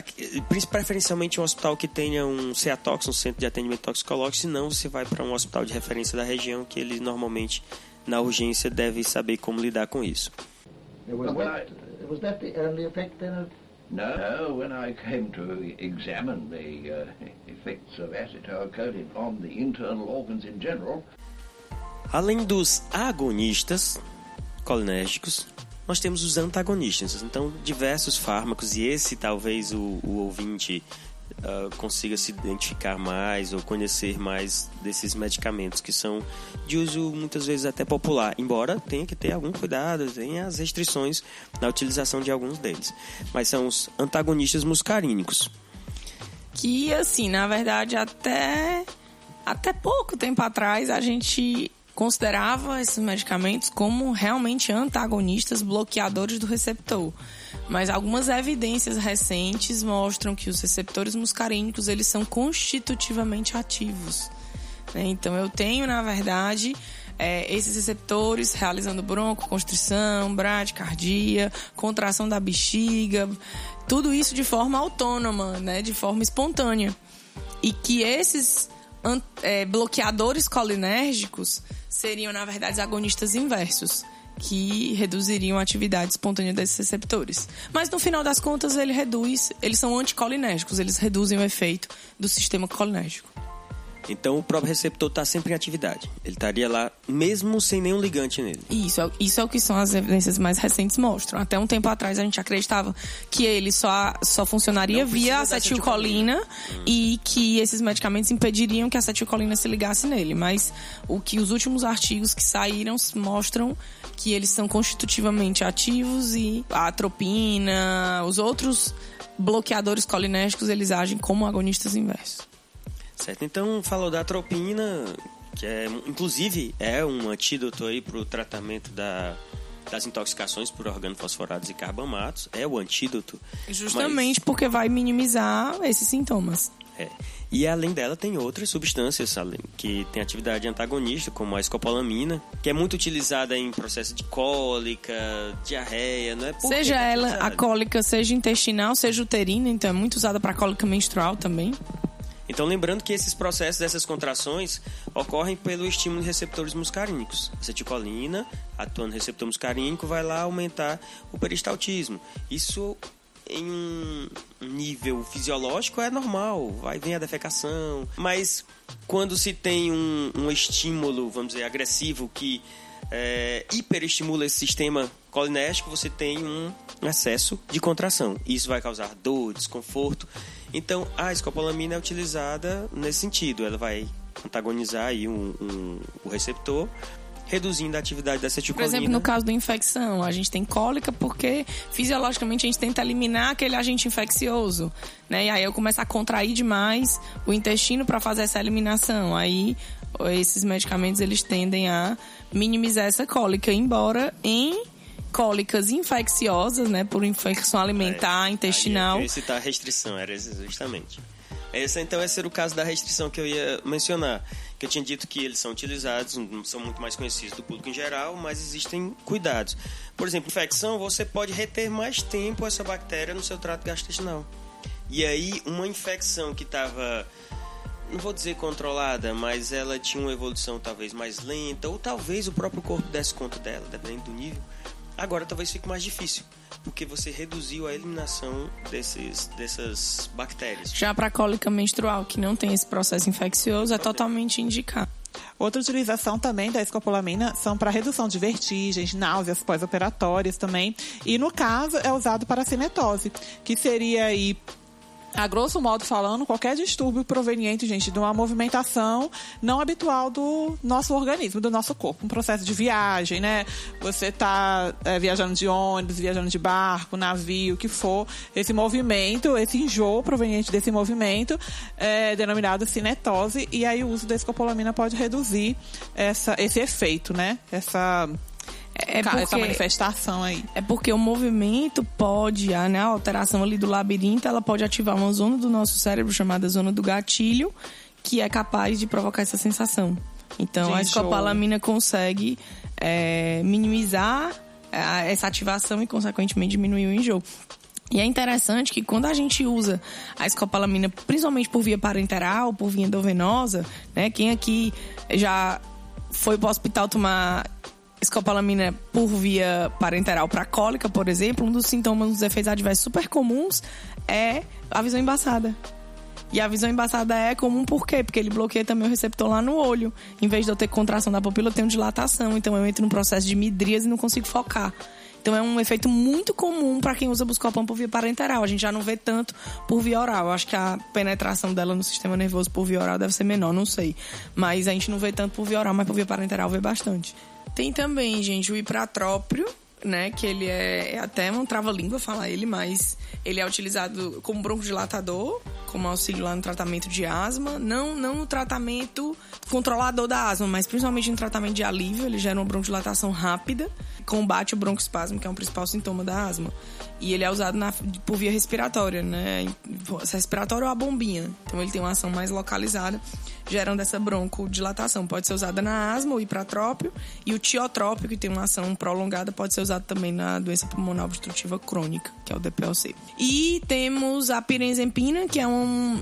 preferencialmente um hospital que tenha um CEATOX, um centro de atendimento toxicológico, se não você vai para um hospital de referência da região que ele normalmente na urgência deve saber como lidar com isso. Was, Well, that, was that the only effect then of No, no, when I came to examine the uh, effects of acetylcholine on the internal organs in general, Além dos agonistas colinérgicos, nós temos os antagonistas. Então, diversos fármacos, e esse talvez o, o ouvinte ah, consiga se identificar mais ou conhecer mais desses medicamentos que são de uso muitas vezes até popular, embora tenha que ter algum cuidado, tenha as restrições na utilização de alguns deles. Mas são os antagonistas muscarínicos. que assim, na verdade, até até pouco tempo atrás a gente considerava esses medicamentos como realmente antagonistas, bloqueadores do receptor. Mas algumas evidências recentes mostram que os receptores muscarínicos eles são constitutivamente ativos. né? Então eu tenho, na verdade, é, esses receptores realizando broncoconstrição, bradicardia, contração da bexiga, tudo isso de forma autônoma, né, de forma espontânea. E que esses é, bloqueadores colinérgicos seriam, na verdade, agonistas inversos, que reduziriam a atividade espontânea desses receptores. Mas no final das contas, ele reduz, eles são anticolinérgicos, eles reduzem o efeito do sistema colinérgico. Então, o próprio receptor está sempre em atividade. Ele estaria lá mesmo sem nenhum ligante nele. Isso, é- isso é o que são as evidências mais recentes mostram. Até um tempo atrás a gente acreditava que ele só, só funcionaria via acetilcolina e que esses medicamentos impediriam que a acetilcolina se ligasse nele. Mas o que os últimos artigos que saíram mostram que eles são constitutivamente ativos e a atropina, os outros bloqueadores colinérgicos, eles agem como agonistas inversos. Certo? Então, falou da atropina, que é, inclusive é um antídoto aí para o tratamento da, das intoxicações por organofosforados e carbamatos. É o antídoto. Justamente porque vai minimizar esses sintomas. É. E além dela tem outras substâncias que tem atividade antagonista, como a escopolamina, que é muito utilizada em processo de cólica, diarreia, não é? Por Seja que é ela a cólica, seja intestinal, seja uterina, então é muito usada para cólica menstrual também. Então, lembrando que esses processos, essas contrações, ocorrem pelo estímulo de receptores muscarínicos. Acetilcolina, atuando no receptor muscarínico, vai lá aumentar o peristaltismo. Isso, em um nível fisiológico, é normal. Vai vir a defecação. Mas, quando se tem um, um estímulo, vamos dizer, agressivo, que é, hiperestimula esse sistema colinérgico, você tem um excesso de contração. Isso vai causar dor, desconforto. Então, a escopolamina é utilizada nesse sentido. Ela vai antagonizar aí um, um- o receptor, reduzindo a atividade da Por acetilcolina. exemplo, no caso da infecção, a gente tem cólica porque fisiologicamente a gente tenta eliminar aquele agente infeccioso, né? E aí eu começo a contrair demais o intestino para fazer essa eliminação. Aí esses medicamentos eles tendem a minimizar essa cólica, embora em cólicas infecciosas, né, por infecção alimentar, É, intestinal, eu ia citar a restrição, era justamente. Esse, então, esse era o caso da restrição que eu ia mencionar. Que eu tinha dito que eles são utilizados, são muito mais conhecidos do público em geral, mas existem cuidados. Por exemplo, infecção, você pode reter mais tempo essa bactéria no seu trato gastrointestinal. E aí, uma infecção que estava, não vou dizer controlada, mas ela tinha uma evolução talvez mais lenta, ou talvez o próprio corpo desse conta dela, dependendo do nível. Agora talvez fique mais difícil, porque você reduziu a eliminação desses, dessas bactérias. Já para cólica menstrual, que não tem esse processo infeccioso, é totalmente indicado. Outra utilização também da escopolamina são para redução de vertigens, náuseas pós-operatórias também. E no caso é usado para cinetose, que seria aí a grosso modo falando, qualquer distúrbio proveniente, gente, de uma movimentação não habitual do nosso organismo, do nosso corpo. Um processo de viagem, né? Você está viajando de ônibus, viajando de barco, navio, o que for. Esse movimento, esse enjoo proveniente desse movimento é denominado cinetose. E aí o uso da escopolamina pode reduzir essa, esse efeito, né? Essa, É essa porque- manifestação aí. É porque o movimento pode, a, né, a alteração ali do labirinto, ela pode ativar uma zona do nosso cérebro chamada zona do gatilho, que é capaz de provocar essa sensação. Então, De a escopolamina consegue é, minimizar a- essa ativação e, consequentemente, diminuir o enjoo. E é interessante que quando a gente usa a escopolamina, principalmente por via parenteral, por via endovenosa, né? Quem aqui já foi para o hospital tomar escopolamina por via parenteral para cólica, por exemplo, um dos sintomas dos efeitos adversos super comuns é a visão embaçada. E a visão embaçada é comum por quê? Porque ele bloqueia também o receptor lá no olho. Em vez de eu ter contração da pupila, eu tenho dilatação. Então eu entro num processo de midrias e não consigo focar. Então é um efeito muito comum para quem usa buscopan por via parenteral. A gente já não vê tanto por via oral. Eu acho que a penetração dela no sistema nervoso por via oral deve ser menor, não sei. Mas a gente não vê tanto por via oral, mas por via parenteral vê bastante. Tem também, gente, o ipratróprio, né? Que ele é, é até um trava-língua falar ele, mas ele é utilizado como broncodilatador, como auxílio lá no tratamento de asma. Não, não no tratamento controlador da asma, mas principalmente no tratamento de alívio. Ele gera uma broncodilatação rápida, combate o broncoespasmo, que é um principal sintoma da asma. E ele é usado na, por via respiratória, né? Respiratória ou a bombinha. Então ele tem uma ação mais localizada, gerando essa broncodilatação. Pode ser usada na asma, o ipratrópio, e o tiotrópio, que tem uma ação prolongada, pode ser usado também na doença pulmonar obstrutiva crônica, que é o DPLC. E temos a pirenzepina, que é um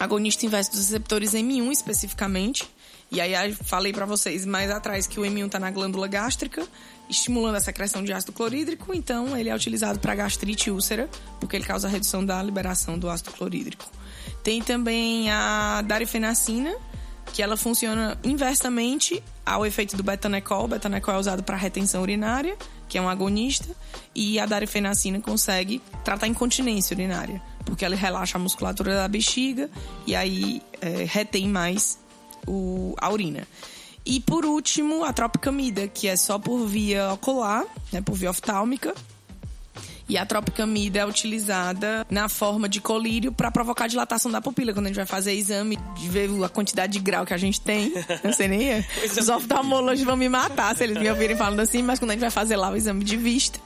agonista inverso dos receptores M1 especificamente. E aí falei para vocês mais atrás que o M1 está na glândula gástrica estimulando a secreção de ácido clorídrico, então ele é utilizado para gastrite e úlcera, porque ele causa a redução da liberação do ácido clorídrico. Tem também a darifenacina, que ela funciona inversamente ao efeito do betanecol. O betanecol é usado para retenção urinária, que é um agonista, e a darifenacina consegue tratar incontinência urinária, porque ela relaxa a musculatura da bexiga e aí é, retém mais o, a urina. E por último, a tropicamida, que é só por via ocular, né, por via oftálmica. E a tropicamida é utilizada na forma de colírio para provocar dilatação da pupila. Quando a gente vai fazer exame de ver a quantidade de grau que a gente tem. Não sei nem. Os oftalmologistas vão me matar se eles me ouvirem falando assim, mas quando a gente vai fazer lá o exame de vista,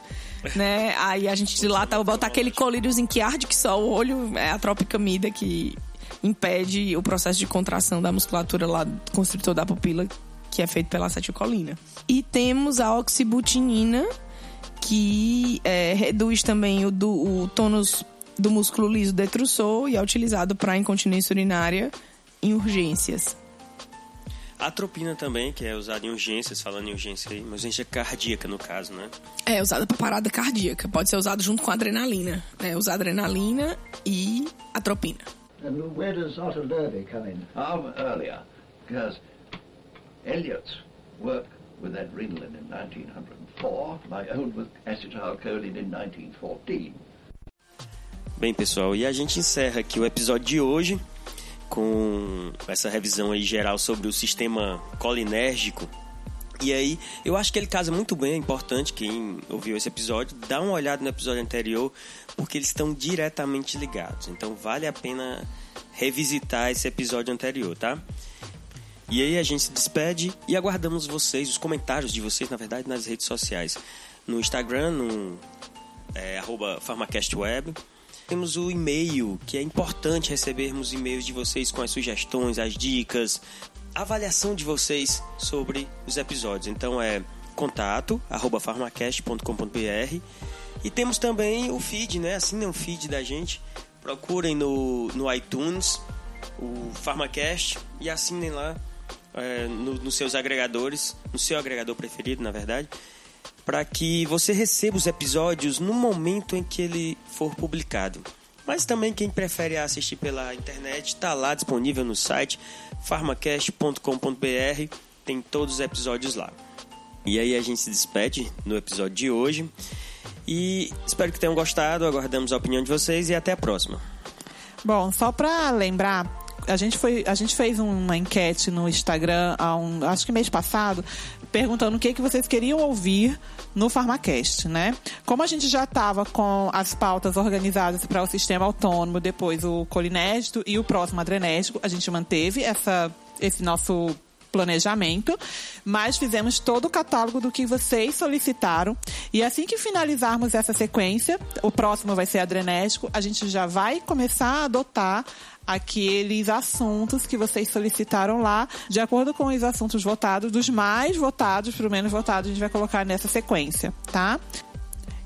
né? Aí a gente dilata, bota aquele colíriozinho que arde que só o olho, é a tropicamida que impede o processo de contração da musculatura lá do constritor da pupila, que é feito pela acetilcolina. E temos a oxibutinina, que é, reduz também o, do, o tônus do músculo liso detrusor e é utilizado para incontinência urinária em urgências. A atropina também, que é usada em urgências, falando em urgência aí, mas urgência cardíaca no caso, né? É, usada para parada cardíaca. Pode ser usado junto com adrenalina. Né? Usar adrenalina e atropina. And where does Otto Lerby come in? Um, earlier, because Eliot's work with adrenaline in 1904, my own with acetylcholine in 1914. Bem, pessoal, e a gente encerra aqui o episódio de hoje com essa revisão aí geral sobre o sistema colinérgico. E aí, eu acho que ele casa muito bem, é importante quem ouviu esse episódio, dá uma olhada no episódio anterior, porque eles estão diretamente ligados. Então vale a pena revisitar esse episódio anterior, tá? E aí a gente se despede e aguardamos vocês, os comentários de vocês, na verdade, nas redes sociais. No Instagram, no é, farmacastweb. Temos o e-mail, que é importante recebermos e-mails de vocês com as sugestões, as dicas, avaliação de vocês sobre os episódios. Então é contato arroba farmacast.com.br e temos também o feed, né? Assinem o feed da gente. Procurem no, no iTunes o Farmacast e assinem lá é, no, nos seus agregadores, no seu agregador preferido, na verdade, para que você receba os episódios no momento em que ele for publicado. Mas também quem prefere assistir pela internet está lá disponível no site farmacast.com.br, tem todos os episódios lá. E aí a gente se despede no episódio de hoje. E espero que tenham gostado, aguardamos a opinião de vocês e até a próxima. Bom, só para lembrar, a gente, foi, a gente fez uma enquete no Instagram, há um, acho que mês passado, perguntando o que, que vocês queriam ouvir no Farmacast, né? Como a gente já estava com as pautas organizadas para o sistema autônomo, depois o colinédito e o próximo adrenético, a gente manteve essa, esse nosso planejamento, mas fizemos todo o catálogo do que vocês solicitaram. E assim que finalizarmos essa sequência, o próximo vai ser adrenético, a gente já vai começar a adotar aqueles assuntos que vocês solicitaram lá, de acordo com os assuntos votados, dos mais votados para o menos votado, a gente vai colocar nessa sequência, tá?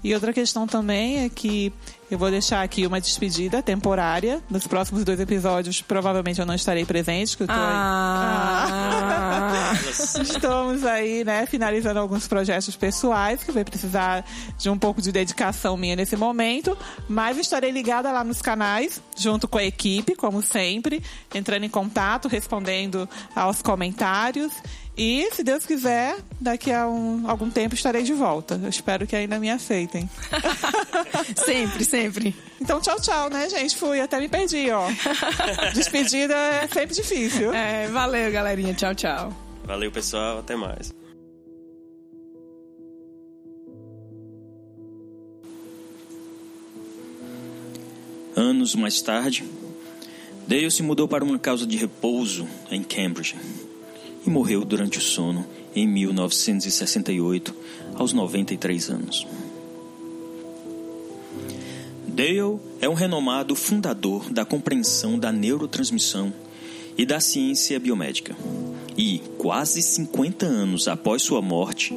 E outra questão também é que eu vou deixar aqui uma despedida temporária. Nos próximos dois episódios, provavelmente eu não estarei presente, que eu tô ah. aí. Ah. Estamos aí, né, finalizando alguns projetos pessoais que vai precisar de um pouco de dedicação minha nesse momento, mas estarei ligada lá nos canais, junto com a equipe, como sempre, entrando em contato, respondendo aos comentários. E, se Deus quiser, daqui a um, algum tempo estarei de volta. Eu espero que ainda me aceitem. sempre, sempre. Então, tchau, tchau, né, gente? Fui, até me perdi, ó. Despedida é sempre difícil. É, valeu, galerinha. Tchau, tchau. Valeu, pessoal. Até mais. Anos mais tarde, Dale se mudou para uma casa de repouso em Cambridge e morreu durante o sono em 1968, aos 93 anos. Dale é um renomado fundador da compreensão da neurotransmissão e da ciência biomédica. E, quase 50 anos após sua morte,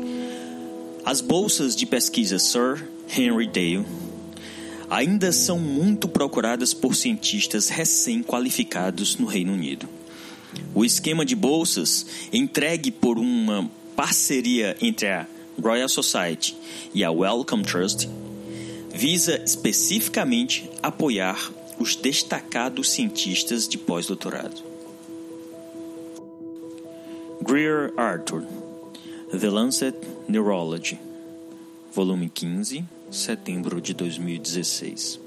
as bolsas de pesquisa Sir Henry Dale ainda são muito procuradas por cientistas recém-qualificados no Reino Unido. O esquema de bolsas, entregue por uma parceria entre a Royal Society e a Wellcome Trust, visa especificamente apoiar os destacados cientistas de pós-doutorado. Greer Arthur, The Lancet Neurology, volume 15, setembro de 2016.